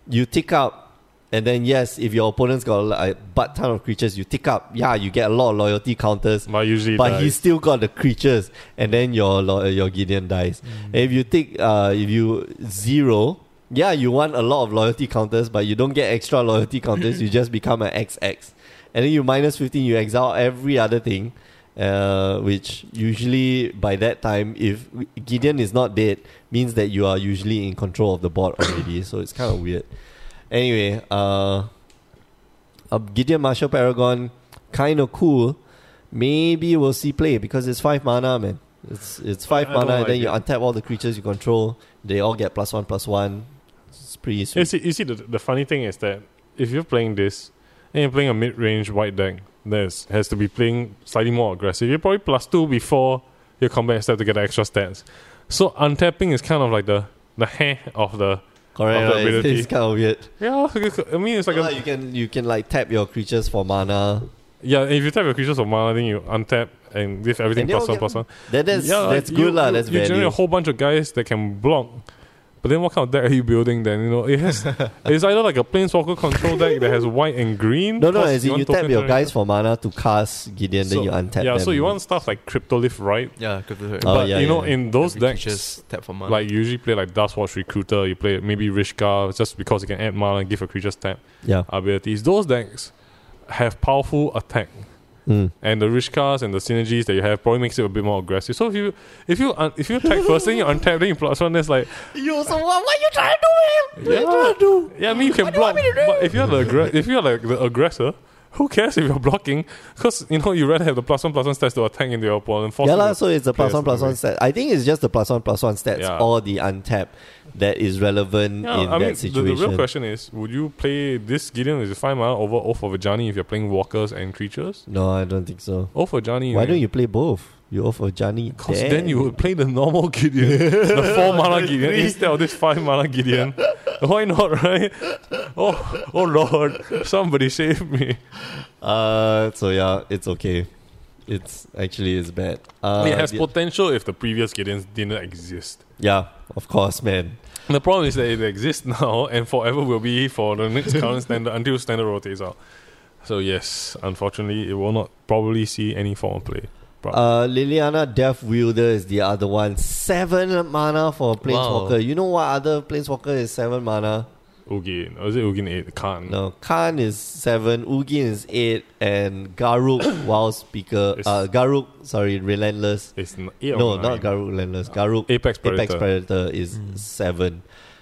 you take up. And then yes, if your opponent's got a butt ton of creatures, you tick up. Yeah, you get a lot of loyalty counters But usually, but dies. he's still got the creatures, and then your your Gideon dies. And if you take uh, if you zero, yeah, you want a lot of loyalty counters, but you don't get extra loyalty counters. you just become an XX, and then you minus fifteen. You exile every other thing, uh, which usually by that time, if Gideon is not dead, means that you are usually in control of the board already. so it's kind of weird. Anyway, uh, uh, Gideon Martial Paragon, kind of cool. Maybe we'll see play because it's five mana, man. It's it's five I mana, and like then you untap all the creatures you control. They all get plus one, plus one. It's pretty You see, you see the, the funny thing is that if you're playing this and you're playing a mid range white deck, there's has to be playing slightly more aggressive. You're probably plus two before your combat step to get the extra stats. So untapping is kind of like the the hair of the Correct. of right? It's, it's kind of weird. yeah. I mean, it's like Like a, you can you can like tap your creatures for mana. yeah. If you tap your creatures for mana, then you untap and give everything And they one plus one. That, that's yeah, that's you- good lah. you- That's you generate a whole bunch of guys that can block. But then what kind of deck are you building then? You know, it has it's either like a planeswalker control deck that has white and green. No, no, plus as in you tap your guys for mana to cast Gideon, then you untap them. Yeah, them. so you want stuff like Cryptolith, right? yeah crypto Oh, but yeah, you know, yeah. in those Every decks, creature's tap for mana like you usually play like Duskwatch Recruiter, you play maybe Rishkar just because you can add mana and give a creature's tap yeah. abilities. Those decks have powerful attack, Mm. and the Rishkars and the synergies that you have probably makes it a bit more aggressive. So if you if you un- if you attack first, then you untap, then you plus one. That's like You so what? What you trying to do, man? What you Yeah. trying to do? yeah, I mean you can block. But if you're the aggra- if you're like the aggressor, who cares if you're blocking? Because you know you rather have the plus one plus one stats to attack into your opponent. Yeah, lah, so it's the one one win. stat. I think it's just the plus one plus one stats Yeah. or the untap that is relevant Yeah, in I mean, that the, the real question is: Would you play this Gideon with five mana over Oath of Ajani if you're playing walkers and creatures? no, I don't think so. Oath of Ajani. Why don't you play both? Oath of Ajani. Because then you would play the normal Gideon, the four mana Gideon instead of this five mana Gideon. Why not, right? Oh, oh Lord, somebody save me! Uh, so yeah, it's okay. It's actually it's bad. Uh, it has the- potential if the previous Gideons didn't exist. yeah, of course, man. The problem is that it exists now and forever will be for the next current standard until standard rotates out. So yes, unfortunately, it will not probably see any form of play. Uh, Liliana Death Wielder is the other one. Seven mana for a Planeswalker. Wow. You know what other Planeswalker is seven mana? Ugin, or is it Ugin eight? Karn. No, Karn is seven, Ugin is eight, and Garruk, Wild Speaker. It's- Uh, Garruk, sorry, Relentless. it's n- eight No, not Garruk Relentless. Garruk Apex Predator. Apex Predator is Mm. seven.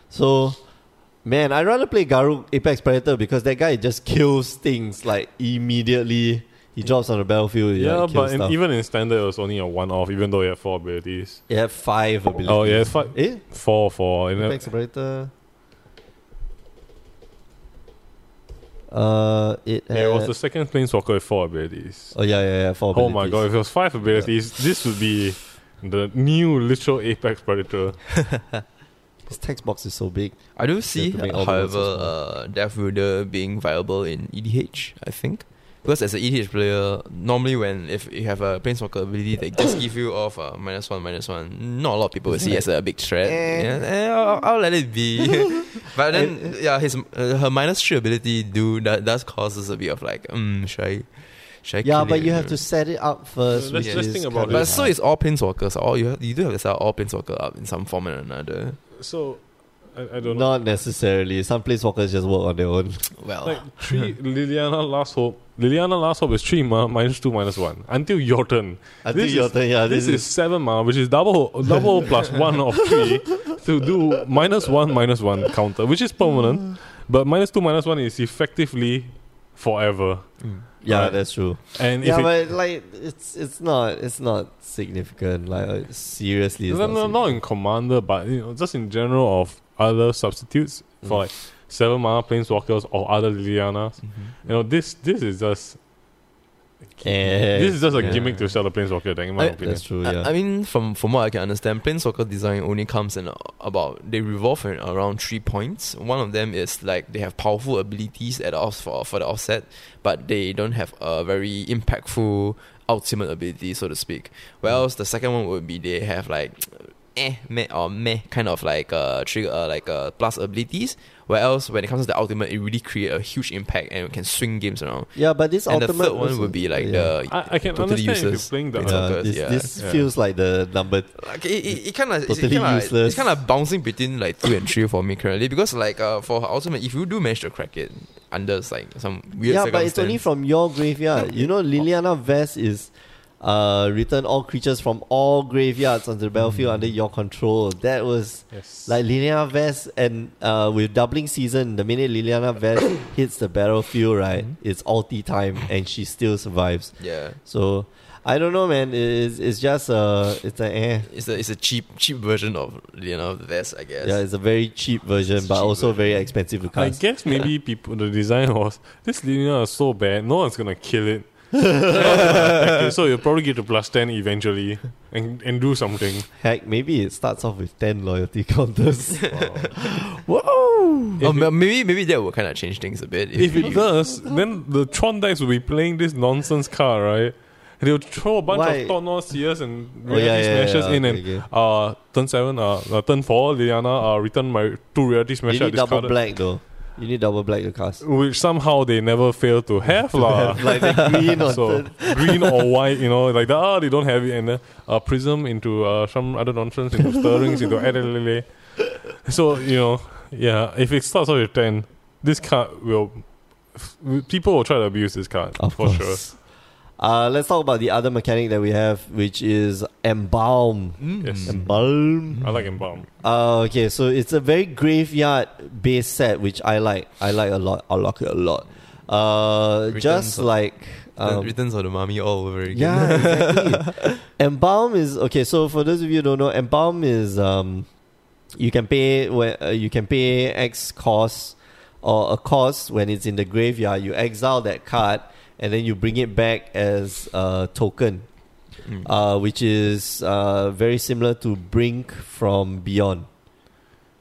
So, man, I'd rather play Garruk Apex Predator because that guy just kills things like immediately. He drops on the battlefield. Yeah, like, but in, even in standard, it was only a one-off, even though he had four abilities. It had five abilities. Oh yeah, it's five, Eh? four, four. And, Apex Predator. Uh, it had. yeah, it was the second planeswalker with four abilities. oh yeah, yeah, yeah. Four Oh abilities. Oh my god, if it was five abilities, this would be the new literal Apex Predator. This text box is so big. I do have see, to make all the however, words uh, Death Wielder being viable in EDH, I think. Because as an EDH player, normally when if you have a Planeswalker ability that just give you off uh, minus one, minus one, not a lot of people will see as a big threat. Eh. Yeah, eh, I'll, I'll let it be. but then, yeah, his uh, her minus three ability do that does causes a bit of like, um, should I, should I Yeah, but it? you have to set it up first. Let's- which let's is think about it. But so it's all Planeswalkers. All you have, you do have to set all Planeswalker up in some form or another. So, I, I don't know. Not necessarily. Some planeswalkers just work on their own. Well, Like three Liliana Last Hope. Liliana Last Hope is three ma- minus two minus one until your turn. I think This your is- turn, yeah. This is seven mana, which is double double plus one of three to do minus one minus one counter, which is permanent. But minus two minus one is effectively forever. mm. yeah, Right. that's true. And Yeah, if it, but like it's it's not it's not significant. Like uh, seriously, it's no, not, no, not in commander, but you know, just in general of other substitutes for Mm. like seven mana planeswalkers or other Lilianas. You know, this this is just this is just a yeah. gimmick to sell the planeswalker deck, in my I- opinion. That's true. I- Yeah. I, mean, from from what I can understand, Planeswalker design only comes in about they revolve in around three points. One of them is like they have powerful abilities at the off for for the offset, but they don't have a very impactful ultimate ability, so to speak. Whereas the second one would be they have like eh meh or meh kind of like uh trigger uh, like uh, plus abilities. Whereas when it comes to the ultimate, it really create a huge impact and can swing games around. yeah, but this and the ultimate third one would be like yeah. the I, I can totally understand if you're useless. playing the It's Yeah, Planeswalkers, this yeah. this Yeah. feels like the number. Like it, it, it kind of Totally it's, kinda, useless. it's kind of bouncing between like two and three for me currently because like uh, for ultimate, if you do manage to crack it under like some weird yeah, but it's only from your graveyard. You know, Liliana Vess is uh return all creatures from all graveyards onto the battlefield under your control. That was yes. like Liliana Vess and uh with doubling season, the minute Liliana Vess hits the battlefield, right, Mhm. it's ulti time and she still survives. yeah. So I don't know, man. It's it's just uh, it's a eh. It's a it's a cheap cheap version of you know the vest, I guess. Yeah, it's a very cheap version, It's but cheap also version. very expensive to cast. I guess maybe people the design was this linear is so bad, no one's gonna kill it. No one's gonna attack it, so you'll probably get to plus ten eventually and and do something. Heck, maybe it starts off with ten loyalty counters. Whoa! Oh, If ma- maybe maybe that will kind of change things a bit. If it does, then the Tron decks will be playing this nonsense card, right? They'll throw a bunch Why? of Thoughtseize and Oh, reality yeah, yeah, smashes yeah, in okay, and okay. uh turn seven, uh, uh turn four, Liliana uh return my two reality You smashes need double discarded. black though. You need double black to cast. Which somehow they never fail to have lah. like the green on so green or white, you know, like ah they don't have it, and then uh, prism into uh, some other nonsense into stirrings into Adelaide. So you know, yeah, if it starts off with ten, this card will f- people will try to abuse this card Of for course. sure. Uh, let's talk about the other mechanic that we have, which is embalm. Mm. Yes. Embalm. I like embalm. Uh, okay, so it's a very graveyard based set, which I like. I like a lot. I like it a lot. Uh, Returns just of- like The um, Returns of the Mummy all over again. yeah, exactly. embalm is okay. So for those of you who don't know, embalm is um, you can pay when uh, you can pay X cost or a cost when it's in the graveyard. You exile that card and then you bring it back as a token, Mm. uh, which is uh, very similar to Brink from Beyond.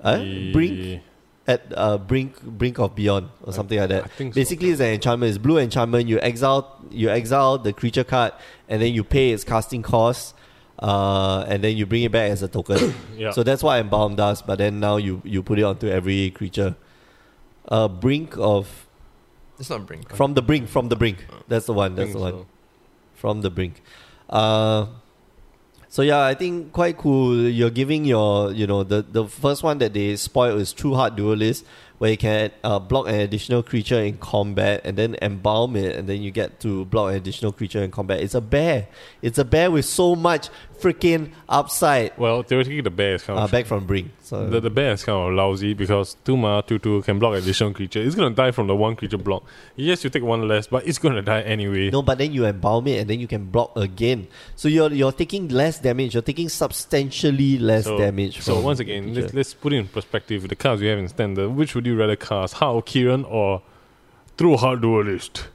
Uh, Brink at uh, brink brink of beyond or I- something like that. I think so. Basically, it's an enchantment. It's blue enchantment. You exile you exile the creature card, and then you pay its casting cost, uh, and then you bring it back as a token. yeah. So that's what embalm does. But then now you you put it onto every creature. Uh, brink of It's not Brink. from the brink from the brink. That's the one. That's the one so. from the brink. Uh, so yeah, I think quite cool. You're giving your, you know, the the first one that they spoil is Trueheart Duelist, where you can uh, block an additional creature in combat and then embalm it, and then you get to block an additional creature in combat. It's a bear. It's a bear with so much freaking upside. Well, theoretically, the bear is kind Uh, of back from brink. So The, the bear is kind of lousy because two mana, two two can block additional creature. It's gonna die from the one creature block. Yes, you take one less, but it's gonna die anyway. No, but then you embalm it and then you can block again. So you're you're taking less damage. You're taking substantially less So- damage. So once again, let's, let's put it in perspective. The cards we have in standard, which would you rather cast? How Kiran or Trueheart Duelist?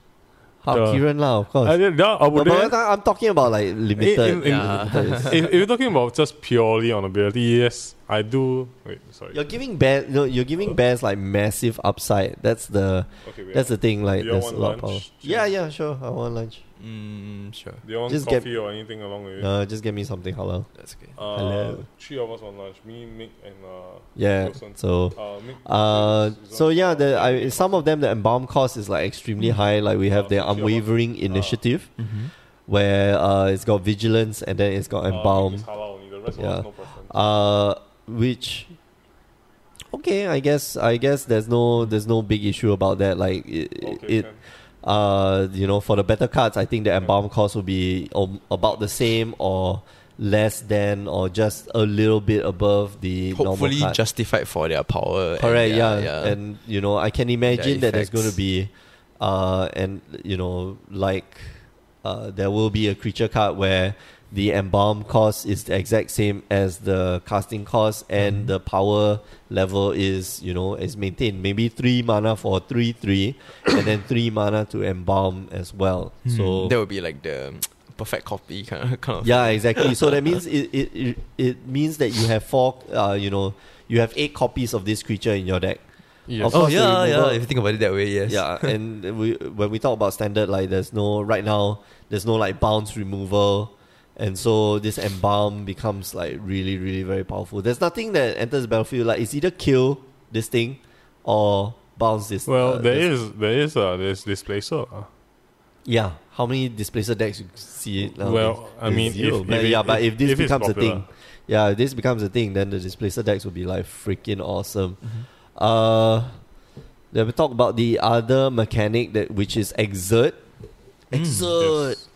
How the- uh, Kiran lah, of course. I, yeah, I No, would but I'm talking about like limited. In- in- Yeah. limited. if, if you're talking about just purely on ability, yes, I do. Wait, sorry. You're giving bear, no, you're giving bears like massive upside. That's the Okay, that's the thing. Like there's a lot of power. Yeah, yeah, sure. I want lunch. Mm, sure. Do you want Just get- coffee or anything along with it? Uh, just get me something halal. That's okay. Uh, Hello. Three of us on lunch. Me, Mick, and uh, Yeah. Wilson. So. uh, Mick. Uh, is- is so yeah, the I, some of them the embalm cost is like extremely high. Like we have Uh, the so us. unwavering Uh, initiative, Mm-hmm. where uh, it's got vigilance and then it's got uh, embalm. is halal only. The rest of Yeah. us no preference. uh which okay i guess i guess there's no there's no big issue about that like it, okay, it can. Uh you know for the better cards i think the embalm cost will be um, about the same or less than or just a little bit above the Hopefully justified for their power. and correct their- yeah, and you know i can imagine that there's going to be uh and you know like uh there will be a creature card where the embalm cost is the exact same as the casting cost and Mhm. the power level is you know is maintained maybe three mana for three three and then three mana to embalm as well Hmm, so that would be like the perfect copy kind of, kind of yeah, exactly. So that means it, it, it, it means that you have four, uh, you know, you have eight copies of this creature in your deck. Yes. Oh course, the yeah, yeah. If you think about it that way, yes. Yeah, and we when we talk about standard, like there's no right now, there's no like bounce removal, and so this embalm becomes like really, really very powerful. There's nothing that enters the battlefield like it's either kill this thing or bounce this. Well, uh, there this- is there is uh there's displacer. Yeah, how many displacer decks you see it now? well, I mean, if, But if it- yeah, but if this it's becomes a thing, yeah, if this becomes a thing, then the displacer decks will be like freaking awesome. Mhm. Uh, then we talk about the other mechanic that which is exert. Mm, Exert. Yes.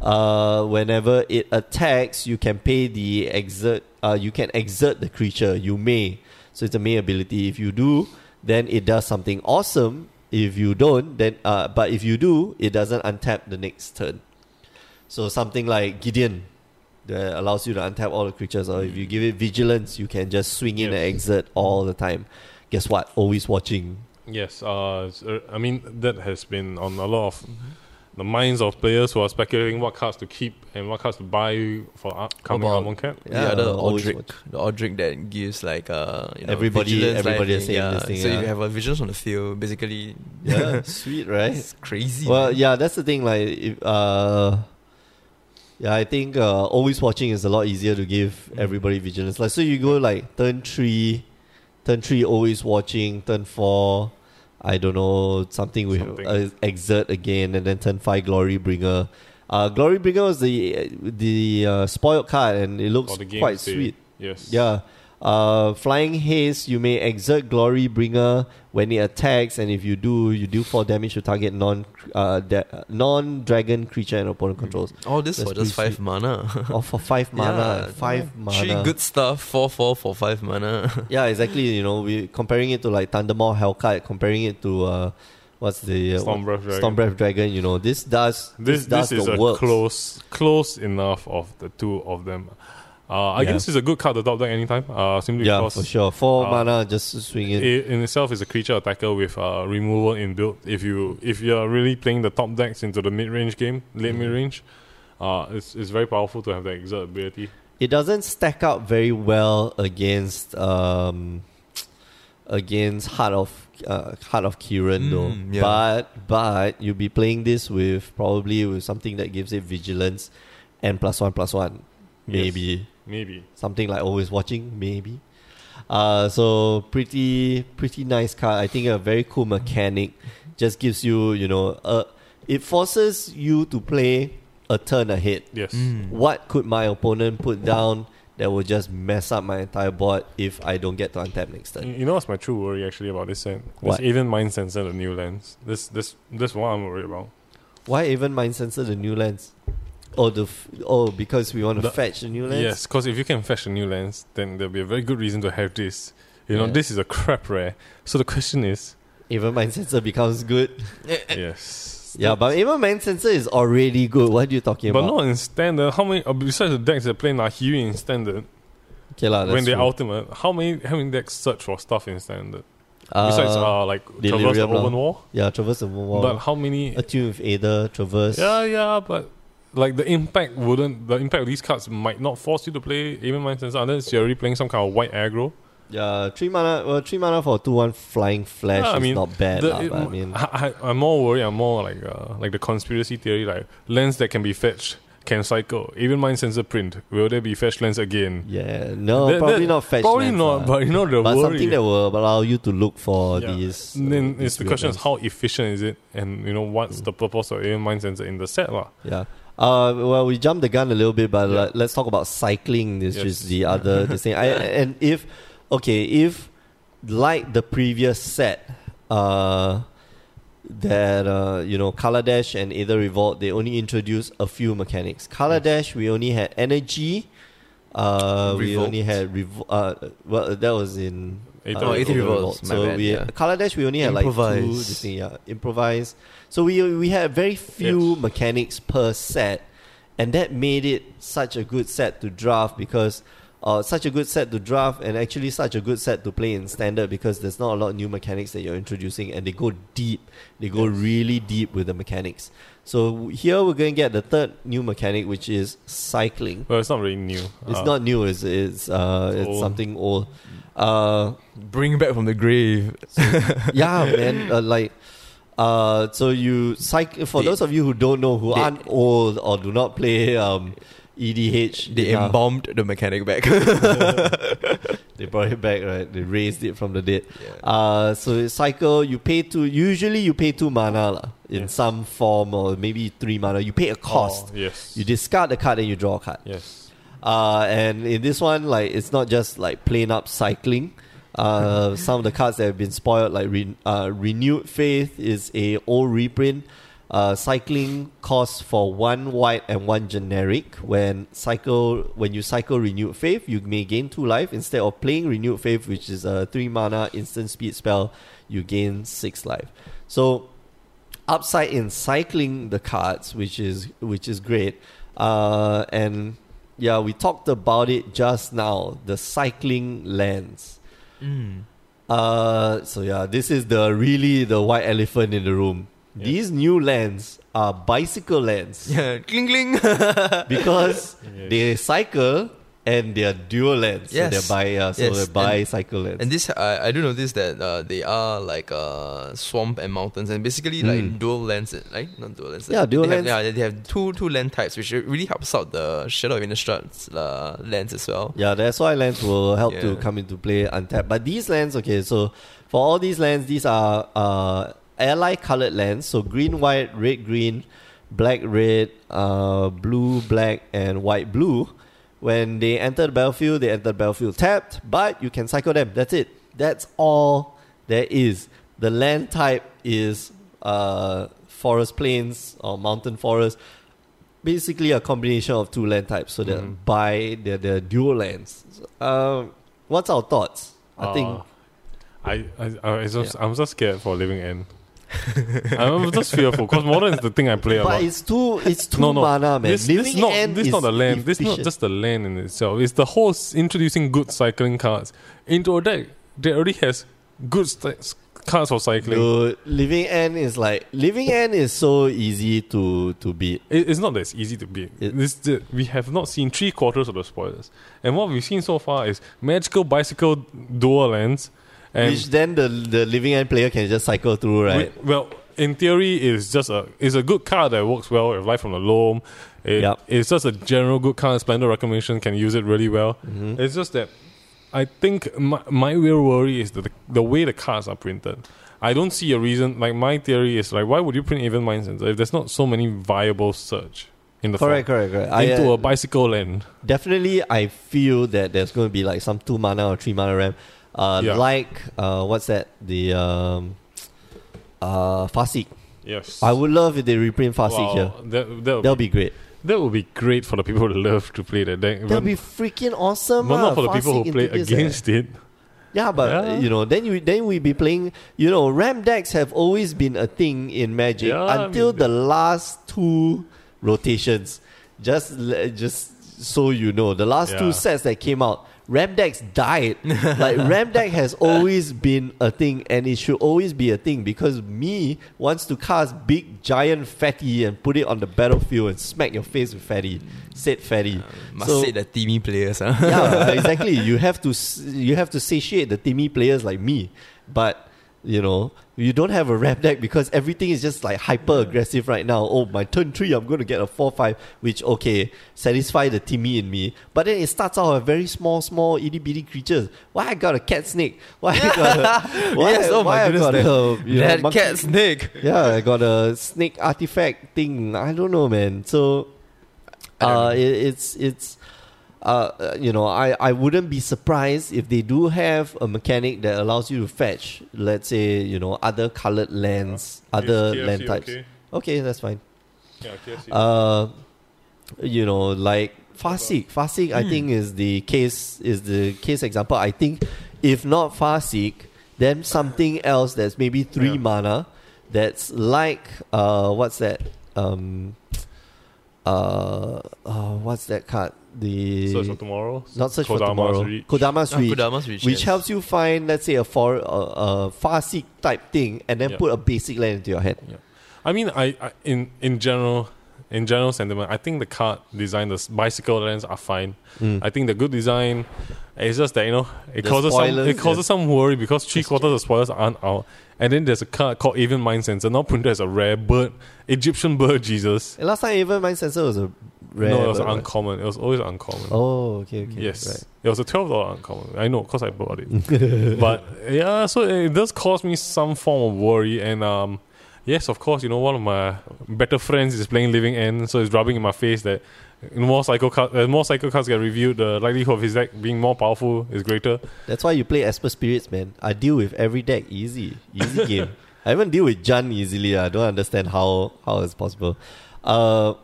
Uh, whenever it attacks, you can pay the exert. Uh, you can exert the creature. You may. So it's a may ability. If you do, then it does something awesome. If you don't, then uh, but if you do, it doesn't untap the next turn. So something like Gideon that allows you to untap all the creatures, or if you give it vigilance, you can just swing in and exert all the time. Guess what? Always watching. Yes, uh, uh, I mean that has been on a lot of the minds of players who are speculating what cards to keep and what cards to buy for upcoming About- Amonkhet. the other always Aldrich, watch. the Aldrich that gives like uh, you know, Everybody- everybody type is saying yeah. this thing, So yeah. if you have a vigilance on the field, basically, Yeah, sweet, right? it's crazy. Well, man. yeah, that's the thing. Like, if, uh, yeah, I think uh, always watching is a lot easier to give Mm. everybody vigilance. Like, so you go like turn three, turn three, always watching. Turn four, I don't know something with Uh, exert again, and then turn five, Glorybringer. Uh, Glorybringer was the the uh, spoiled card, and it looks For the game quite state. sweet. Yes. Yeah. Uh, flying haste, you may exert Glorybringer when it attacks, and if you do, you do four damage to target non uh, da- non dragon creature and opponent controls. all this That's for just pretty five mana. or for five mana, Yeah, five mana. Three good stuff, four four for five mana. Yeah, exactly. You know, we comparing it to like Thundermaw Hellkite, comparing it to uh, what's the uh, Stormbreath Dragon. Stormbreath Dragon. You know, this does This does this is the a work. close close enough of the two of them. Uh, I Yeah. guess it's a good card to top deck anytime. Uh, simply Yeah, because for sure. Four uh, mana, just swing it. it in itself is a creature attacker with uh, removal inbuilt. If you if you're really playing the top decks into the mid range game, late Mhm. mid range, uh, it's it's very powerful to have that exert ability. It doesn't stack up very well against um, against Heart of uh, Heart of Kiran though. Mm, yeah. But but you'll be playing this with probably with something that gives it vigilance and plus one plus one. Maybe. Yes, maybe. Something like always watching, maybe. Uh so pretty pretty nice car. I think a very cool mechanic. Just gives you, you know, uh it forces you to play a turn ahead Yes. Mm. what could my opponent put down that will just mess up my entire board if I don't get to untap next You turn? you know what's my true worry actually about this set? What? This Aven Mindcensor the new lens. This this this one I'm worried about. Why Aven Mindcensor the new lens? Oh, the f- oh because we want to The- fetch the new lens. Yes, because if you can fetch a new lens, then there'll be a very good reason to have this. You know, Yeah. this is a crap rare. So the question is, Aven Mindcensor becomes good. yes, Yeah, but Aven Mindcensor is already good. What are you talking about? but about? not in standard. How many? Uh, besides the decks that play Nahiri in standard, okay, lah, that's when they're true. ultimate, how many how many decks search for stuff in standard? Uh, Besides, uh, like Traverse the Delirium lah. Open War. yeah, traverse the wall. But how many? Attune with Aether, traverse. Yeah, yeah, but like the impact wouldn't. The impact of these cards might not force you to play Aven Mindcensor unless you're already playing some kind of white aggro. Yeah, three mana. Well, three mana for two one flying flash Yeah, I is not bad. The- lah, it- I mean, I, am more worried. I'm more like uh, like the conspiracy theory, like lens that can be fetched can cycle. Aven Mindcensor print, will there be fetch lens again? yeah, no, That- probably that- not fetch. Probably lands, not, but you know the but worry. something that will allow you to look for Yeah. these. then uh, it's the these question is how efficient is it, and you know what's Mm. the purpose of Aven Mindcensor in the set, lah. Yeah. Uh, well, we jumped the gun a little bit, but Yeah. let, us talk about cycling. This Yes. is the other this thing. I, and if okay, if like the previous set, uh, that uh, you know, Kaladesh and Aether Revolt, they only introduced a few mechanics. Dash, we only had energy. Uh, we only had revo- uh, well, that was in Aether uh, Oh, Aether Aether Revolts, So bad, we yeah. Kaladesh, we only had like two. This thing, yeah, improvise. So we we had very few Yes. mechanics per set, and that made it such a good set to draft because uh, such a good set to draft and actually such a good set to play in standard because there's not a lot of new mechanics that you're introducing and they go deep. They go Yes. really deep with the mechanics. So here we're going to get the third new mechanic, which is cycling. Well, it's not really new. It's Uh, not new. It's it's uh It's it's something old. Uh, Bring back from the grave. yeah, man. Uh, like, uh, so you cycle. For They- those of you who don't know, who they- aren't old or do not play um, EDH, They yeah, embalmed the mechanic back. they brought it back, right? They raised it from the dead. Yeah. Uh, so cycle. You pay two. Usually, you pay two mana lah, in some form or maybe three mana. You pay a cost. Oh, yes. You discard the card and you draw a card. yes. Uh, and in this one, like it's not just like plain up cycling. Uh, some of the cards that have been spoiled, like re- uh, renewed faith, is a old reprint. Uh, cycling costs for one white and one generic. When cycle, when you cycle renewed faith, you may gain two life instead of playing renewed faith, which is a three mana instant speed spell. You gain six life. So upside in cycling the cards, which is which is great. Uh, and yeah, we talked about it just now. The cycling lands. Mm. Uh, so yeah, this is the really the white elephant in the room. These new lens are bicycle lens Yeah, cling cling. because Yes. they cycle and they're dual lens. Yes. So they're bi, uh, so Yes, they're and- bicycle lens. And this, I, I do notice that uh, they are like uh, swamp and mountains, and basically Mm. like dual lens, right? Not dual lens. Yeah, dual they have- yeah, they have two two lens types, which really helps out the Shadow of Innistrad uh, lens as well. Yeah, that's why lands will help to come into play untapped. But these lands, okay, so for all these lands, these are uh, ally colored lands. So green, white, red, green, black, red, uh, blue, black, and white, blue. When they enter the battlefield, they enter the battlefield tapped, but you can cycle them. That's it. That's all there is. The land type is uh, forest plains or mountain forest. Basically, a combination of two land types. So they're Mhm. by they're, they're dual lands. Um, what's our thoughts? I think Uh, I, I, I it's just, I'm just scared for living end. I'm just fearful because modern is the thing I play a But lot. it's too it's too no, no. mana, man. This, Living this not this is not the land. This not just the land in itself. It's the whole s- introducing good cycling cards into a deck that already has good st- cards for cycling. Dude, Living End is like Living End is so easy to to beat. It, it's not that easy to beat. It- this, the, we have not seen three quarters of the spoilers, and what we've seen so far is magical bicycle dual lands, and which then the the Living End player can just cycle through, right? wi- well, in theory, it's just a it's a good card that works well with Life from the Loam. It, Yep. It's just a general good card. Splendid Reclamation can use it really well. Mhm. It's just that I think my, my real worry is that the, the way the cards are printed. I don't see a reason. Like my theory is like, why would you print Aven Mindcensor if there's not so many viable search in the Correct, form? correct, correct. I, into uh, a bicycle land? definitely, I feel that there's going to be like some two mana or three mana RAM, uh, Yeah. like uh, what's that? The um, uh, Farseek. Yes, I would love if they reprint Farseek Wow, here. That that That'll be, be great. that would be great for the people who love to play that deck. That'll be freaking awesome. but ah, not for the people who play against it. Yeah, but Yeah. uh, you know, then you then we be playing. You know, RAM decks have always been a thing in Magic Yeah, I until mean, the last two rotations. Just just so you know, the last two sets that came out, RAM decks died. like RAM deck has always been a thing, and it should always be a thing because me wants to cast big giant fatty and put it on the battlefield and smack your face with fatty. Said fatty. Must So- say the Timmy players, huh? yeah, exactly. You have to you have to satiate the Timmy players like me, but you know you don't have a rap deck because everything is just like hyper aggressive right now. Oh, my turn three, I'm going to get a four five, which okay satisfy the Timmy in me. But then it starts out with very small, small itty bitty creatures. Why I got a cat snake? Why I got a, why, yes, oh why my I goodness, got that, a, you know, monkey- cat snake. yeah, I got a snake artifact thing. I don't know, man. So, uh, it, it's it's, uh, uh, you know, I I wouldn't be surprised if they do have a mechanic that allows you to fetch, let's say, you know, other colored lands, other KFC land types. okay? Okay, that's fine. Yeah, KFC. Uh, you know, like Farseek. Farseek, I think, is the case is the case example. I think if not Farseek, then something else that's maybe three Yeah. mana, that's like uh, what's that? Um, uh, uh, what's that card? The Search for tomorrow. not search for Kodama's tomorrow. Reach. Kodama's Ah, Reach Kodama's Reach, which yes. helps you find, let's say, a for a, a Farseek type thing, and then Yeah. put a basic land into your hand. I mean, I, I in in general, in general sentiment, I think the card design, the s- bicycle lands are fine. Mm. I think the good design. It's just that you know it The causes some spoilers, it causes yeah. some worry because three That's quarters of spoilers aren't out, and then there's a card called Aven Mindcensor now printed as a rare bird, Egyptian bird Jesus. And last time, Aven Mindcensor was a rare. no, it was uncommon. It was always uncommon. Oh, okay, okay. Yes, Right. it was a twelve dollar uncommon. I know because I bought it. but yeah, so it does cause me some form of worry. And um, yes, of course, you know one of my better friends is playing Living End, so it's rubbing in my face that more psycho cards, uh, more psycho cards get reviewed, the likelihood of his deck being more powerful is greater. That's why you play Esper Spirits, man. I deal with every deck easy, easy game. I even deal with Jund easily. I don't understand how how it's possible. Uh,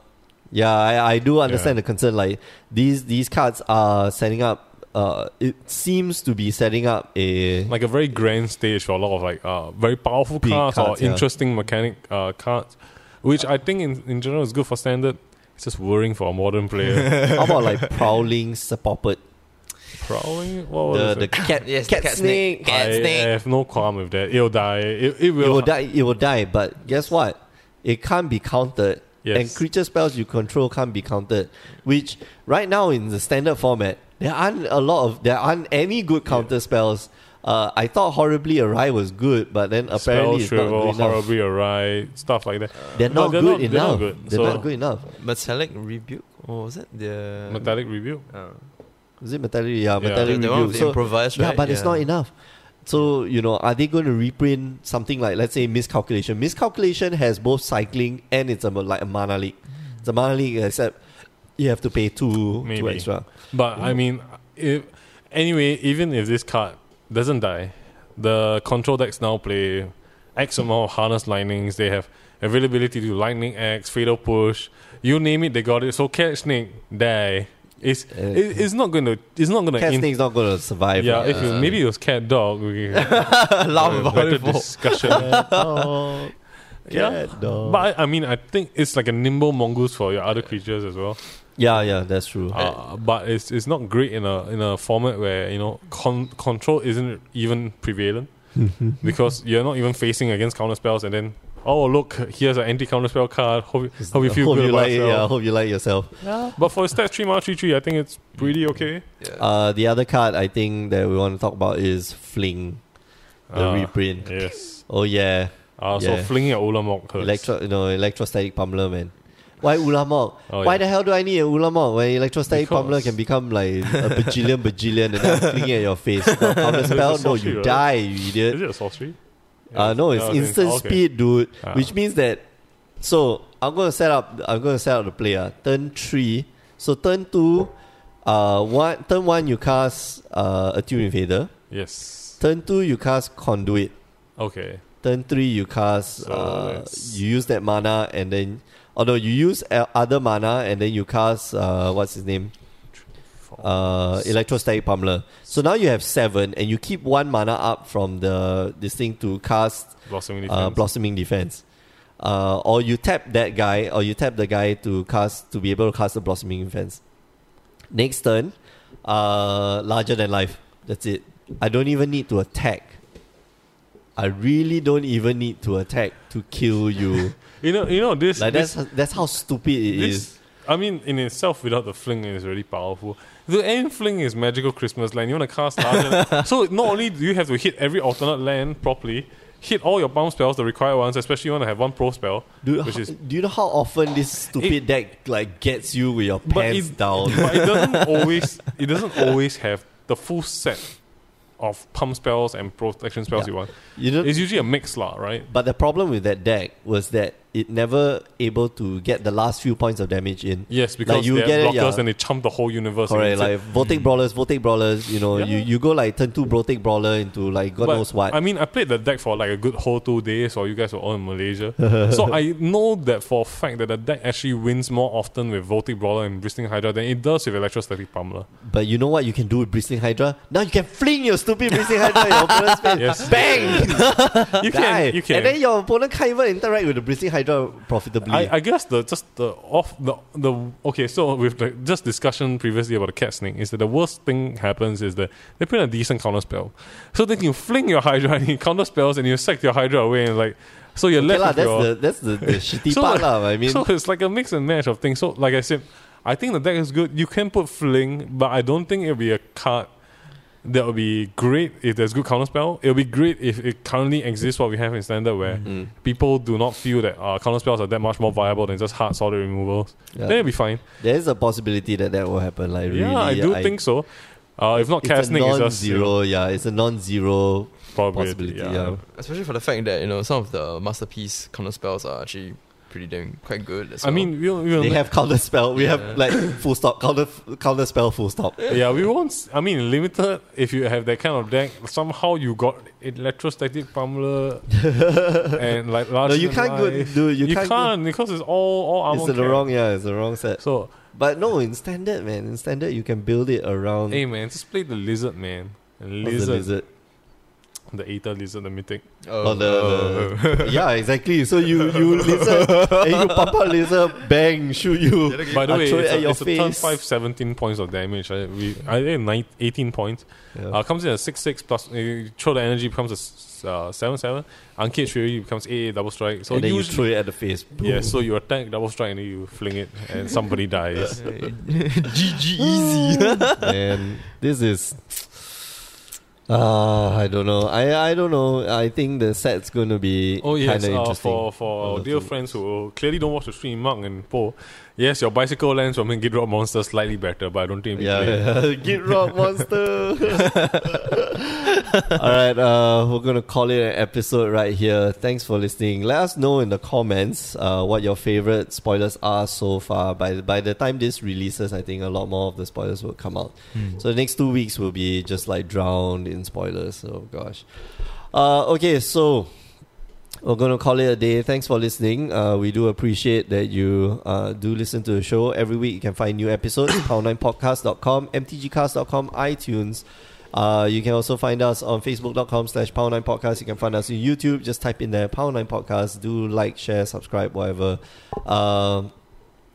yeah, I, I do understand Yeah. the concern. Like these these cards are setting up. Uh, it seems to be setting up a Like a very grand stage for a lot of like uh, very powerful cards, cards, or yeah. interesting mechanic uh, cards, which I think in, in general is good for standard. It's just worrying for a modern player. how about like prowling Serpopard, Prowling, what was the it? the cat Yes, cat, cat snake. snake. Cat I, snake. I have no qualm with that. It'll die. It, it will. It will die. It will die. But guess what? It can't be countered. Yes. And creature spells you control can't be countered. Which right now in the standard format, there aren't a lot of there aren't any good counter spells. Uh, I thought horribly awry was good, but then Spell apparently it's not shrivel, good enough. horribly awry, stuff like that. They're But not they're good not- they're enough. not good. They're So- not good enough. Metallic Rebuke? Or was it the. Metallic review. Uh, Is it metallic? Yeah, Yeah. metallic the, the one review. with the So- improvised, yeah, right? but it's not enough. So, you know, are they going to reprint something like, let's say, miscalculation? Miscalculation has both cycling and it's a, like a Mana Leak. Hmm. It's a Mana Leak, except you have to pay two, two Maybe. extra. But I mean, if anyway, even if this card doesn't die, the control decks now play X amount of harness linings. They have availability to Lightning Axe, fatal push. You name it, they got it. So cat snake die. It's Uh, it, it's not gonna it's not gonna Cat in- snake's not gonna survive. yeah, if Uh, maybe it was cat dog, we Laugh about better it discussion. Cat dog. Yeah. Cat dog. But I, I mean, I think it's like a nimble mongoose for your other creatures as well. yeah, yeah, that's true. Uh, but it's it's not great in a in a format where you know con- control isn't even prevalent because you're not even facing against counter spells and then oh look here's an anti counter spell card. Hope, hope you feel hope good you about like it, yourself. yeah, hope you like yourself. But for stats three mana three three, I think it's pretty okay. Yeah. Uh, the other card I think that we want to talk about is Fling, the Uh, reprint. Yes. Oh yeah, Uh, so Yeah. flinging at Ulamog hurts. electro, you know, electrostatic pummeler, man. Why Ulamog? Oh, Why yeah. the hell do I need a Ulamog when electrostatic Because- pummeler can become like a bajillion bajillion and then fling at your face? No, counter spell, no, you right? die, you idiot. Is it a sorcery? Uh, no, it's Oh, instant okay. speed, dude. Ah. Which means that. So I'm gonna set up. I'm gonna set up the player. Turn three. So turn two. Uh, one. Turn one, you cast uh, Attune with Aether. Yes. Turn two, you cast conduit. Okay. Turn three, you cast. So uh, you use that mana and then. although you use uh, other mana and then you cast. Uh, what's his name? Uh, electrostatic pummeler. So now you have seven, and you keep one mana up from the this thing to cast Blossoming uh, defense. blossoming defense. Uh, or you tap that guy, or you tap the guy to cast to be able to cast the blossoming defense. Next turn, uh, larger than life. That's it. I don't even need to attack. I really don't even need to attack to kill you. you know, you know this. like this, that's that's how stupid it this is. I mean, in itself, without the fling, is really powerful. The end fling is magical Christmas land. You want to cast larger. so not only do you have to hit every alternate land properly, hit all your bomb spells, the required ones, especially you want to have one pro spell. Dude, which is- do you know how often this stupid deck like gets you with your pants it- down? But it doesn't always. It doesn't always have the full set of pump spells and protection spells Yeah. you want. You It's usually a mix lah, right? But the problem with that deck was that it never able to get the last few points of damage in. Yes, because you they have get it, blockers yeah. and they chump the whole universe. Correct, like Voltic Brawlers, Voltic Brawlers, you know, Yeah. you, you go like turn two Voltic Brawler into like God But, knows what. I mean, I played the deck for like a good whole two days while you guys were all in Malaysia. so I know that for a fact that the deck actually wins more often with Voltic Brawler and Bristling Hydra than it does with Electrostatic Pummeler. but you know what you can do with Bristling Hydra? Now you can fling your stupid Bristling Hydra at your opponent's face. Yes. Bang! You Die. can, you can. And then your opponent can't even interact with the Bristling Hydra profitably. I, I guess the just the off the the okay. So with the just discussion previously about the cat snake is that the worst thing happens is that they put in a decent counter spell. So then you fling your Hydra and you counter spells and you sack your Hydra away and like so you're okay, left with that's your the that's the, the shitty So, part, lah. I mean, so it's like a mix and match of things. So, like I said, I think the deck is good. You can put Fling, but I don't think it'll be a card that would be great if there's good counterspell. It would be great if it currently exists what we have in standard, where Mm. people do not feel that uh, counterspells are that much more viable than just hard solid removals. yeah. Then it'll be fine. there is a possibility that that will happen. Like really, yeah, I do think so. Uh, if not, casting is just non-zero. Yeah, it's a non-zero probability. possibility. Yeah. Yeah. Especially for the fact that, you know, some of the masterpiece counter spells are actually pretty damn quite good as I well. mean, we'll, we'll They have counter spell. We Yeah. have like full stop counter counter spell full stop. yeah, we won't. s- I mean, limited. If you have that kind of deck, somehow you got electrostatic pummeler and like larger No, you can't go, life. dude. You, You, can't. can't, go- because it's all all armor. it's the cap. wrong. Yeah, it's the wrong set. So, But no, in standard, man. In standard, you can build it around hey man, just play the lizard man. The what's the lizard, lizard. The Aether lizard, the mythic. oh, Oh, the, the yeah, exactly. So you you lizard and you pump out lizard, bang, shoot you. By the way, throw it it's, a, your it's a turn face. 5, 17 points of damage. Right? We, I think nine, 18 points. Yeah. Uh, comes in at 6 6 plus. You throw the energy, becomes a s- uh, 7 7. Uncaged Fury becomes 8 8 double strike. So and then you usually- throw it at the face. Yeah, so you attack double strike and then you fling it and somebody dies. GG easy. and this is uh, I don't know. I I don't know. I think the set's going to be Oh yes, kind of uh, interesting. for for our dear friends who clearly don't watch the stream, Mark and Po. Yes, your bicycle lands from Gitrog Monster slightly better, but I don't think yeah, yeah. Gitrog Monster. All right, uh, we're gonna call it an episode right here. Thanks for listening. Let us know in the comments uh, what your favorite spoilers are so far. By by the time this releases, I think a lot more of the spoilers will come out. So the next two weeks will be just like drowned in spoilers. Oh gosh. Uh, okay, so we're going to call it a day. Thanks for listening. Uh, we do appreciate that you uh, do listen to the show. Every week you can find new episodes, power9podcast.com, mtgcast.com, iTunes. Uh, you can also find us on facebook.com slash power9podcast. You can find us on YouTube. Just type in there, power9podcast. Do like, share, subscribe, whatever. Um,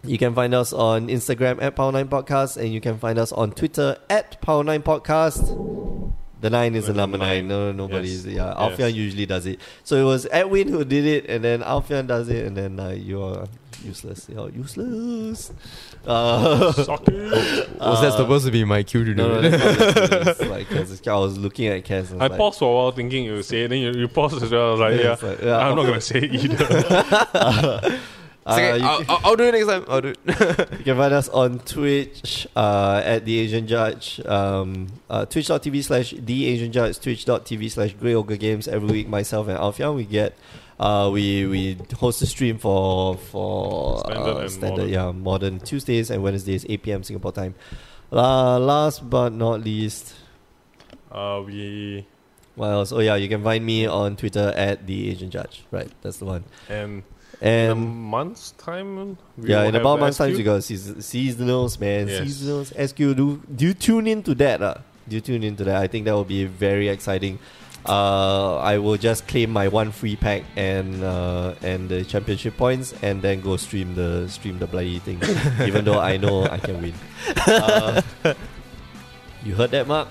you can find us on Instagram at Power9Podcast and you can find us on Twitter at Power9Podcast. The nine is the With the number nine. nine. No, no, nobody's. Yes. Yeah, Yes. Alfian usually does it. So it was Edwin who did it, and then Alfian does it, and then uh, you're useless. You're useless. Uh, Suck it. Was that uh, supposed to be my cue to do No, no, it? that's not useless. like 'cause I was looking at Kaz. And I like, paused for a while thinking you would say it, then you, you paused as well. I was like, Yeah, yeah, like, yeah. I'm not gonna say it either. uh, It's okay, you, I'll, can, I'll, I'll do it next time. I'll do it. you can find us on Twitch uh, at the Asian Judge, um, uh, twitch.tv slash the Asian Judge, twitch.tv slash Grey Ogre Games. Every week, myself and Alfian, we get. Uh, we we host a stream for for Standard uh, standard modern. yeah modern Tuesdays and Wednesdays 8 p.m. Singapore time. Uh, last but not least, uh, we what else? Oh yeah, you can find me on Twitter at the Asian Judge. Right, that's the one. and in a And month's time, yeah, in about a month's time, you got season, seasonals, man. Yes. Seasonals, SQ. Do do you tune into that? Uh? Do you tune into that? I think that will be very exciting. Uh, I will just claim my one free pack and uh, and the championship points, and then go stream the stream the bloody thing. even though I know I can win. Uh, you heard that, Mark?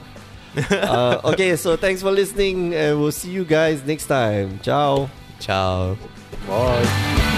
uh, okay, so thanks for listening, and we'll see you guys next time. Ciao. Ciao. Bye.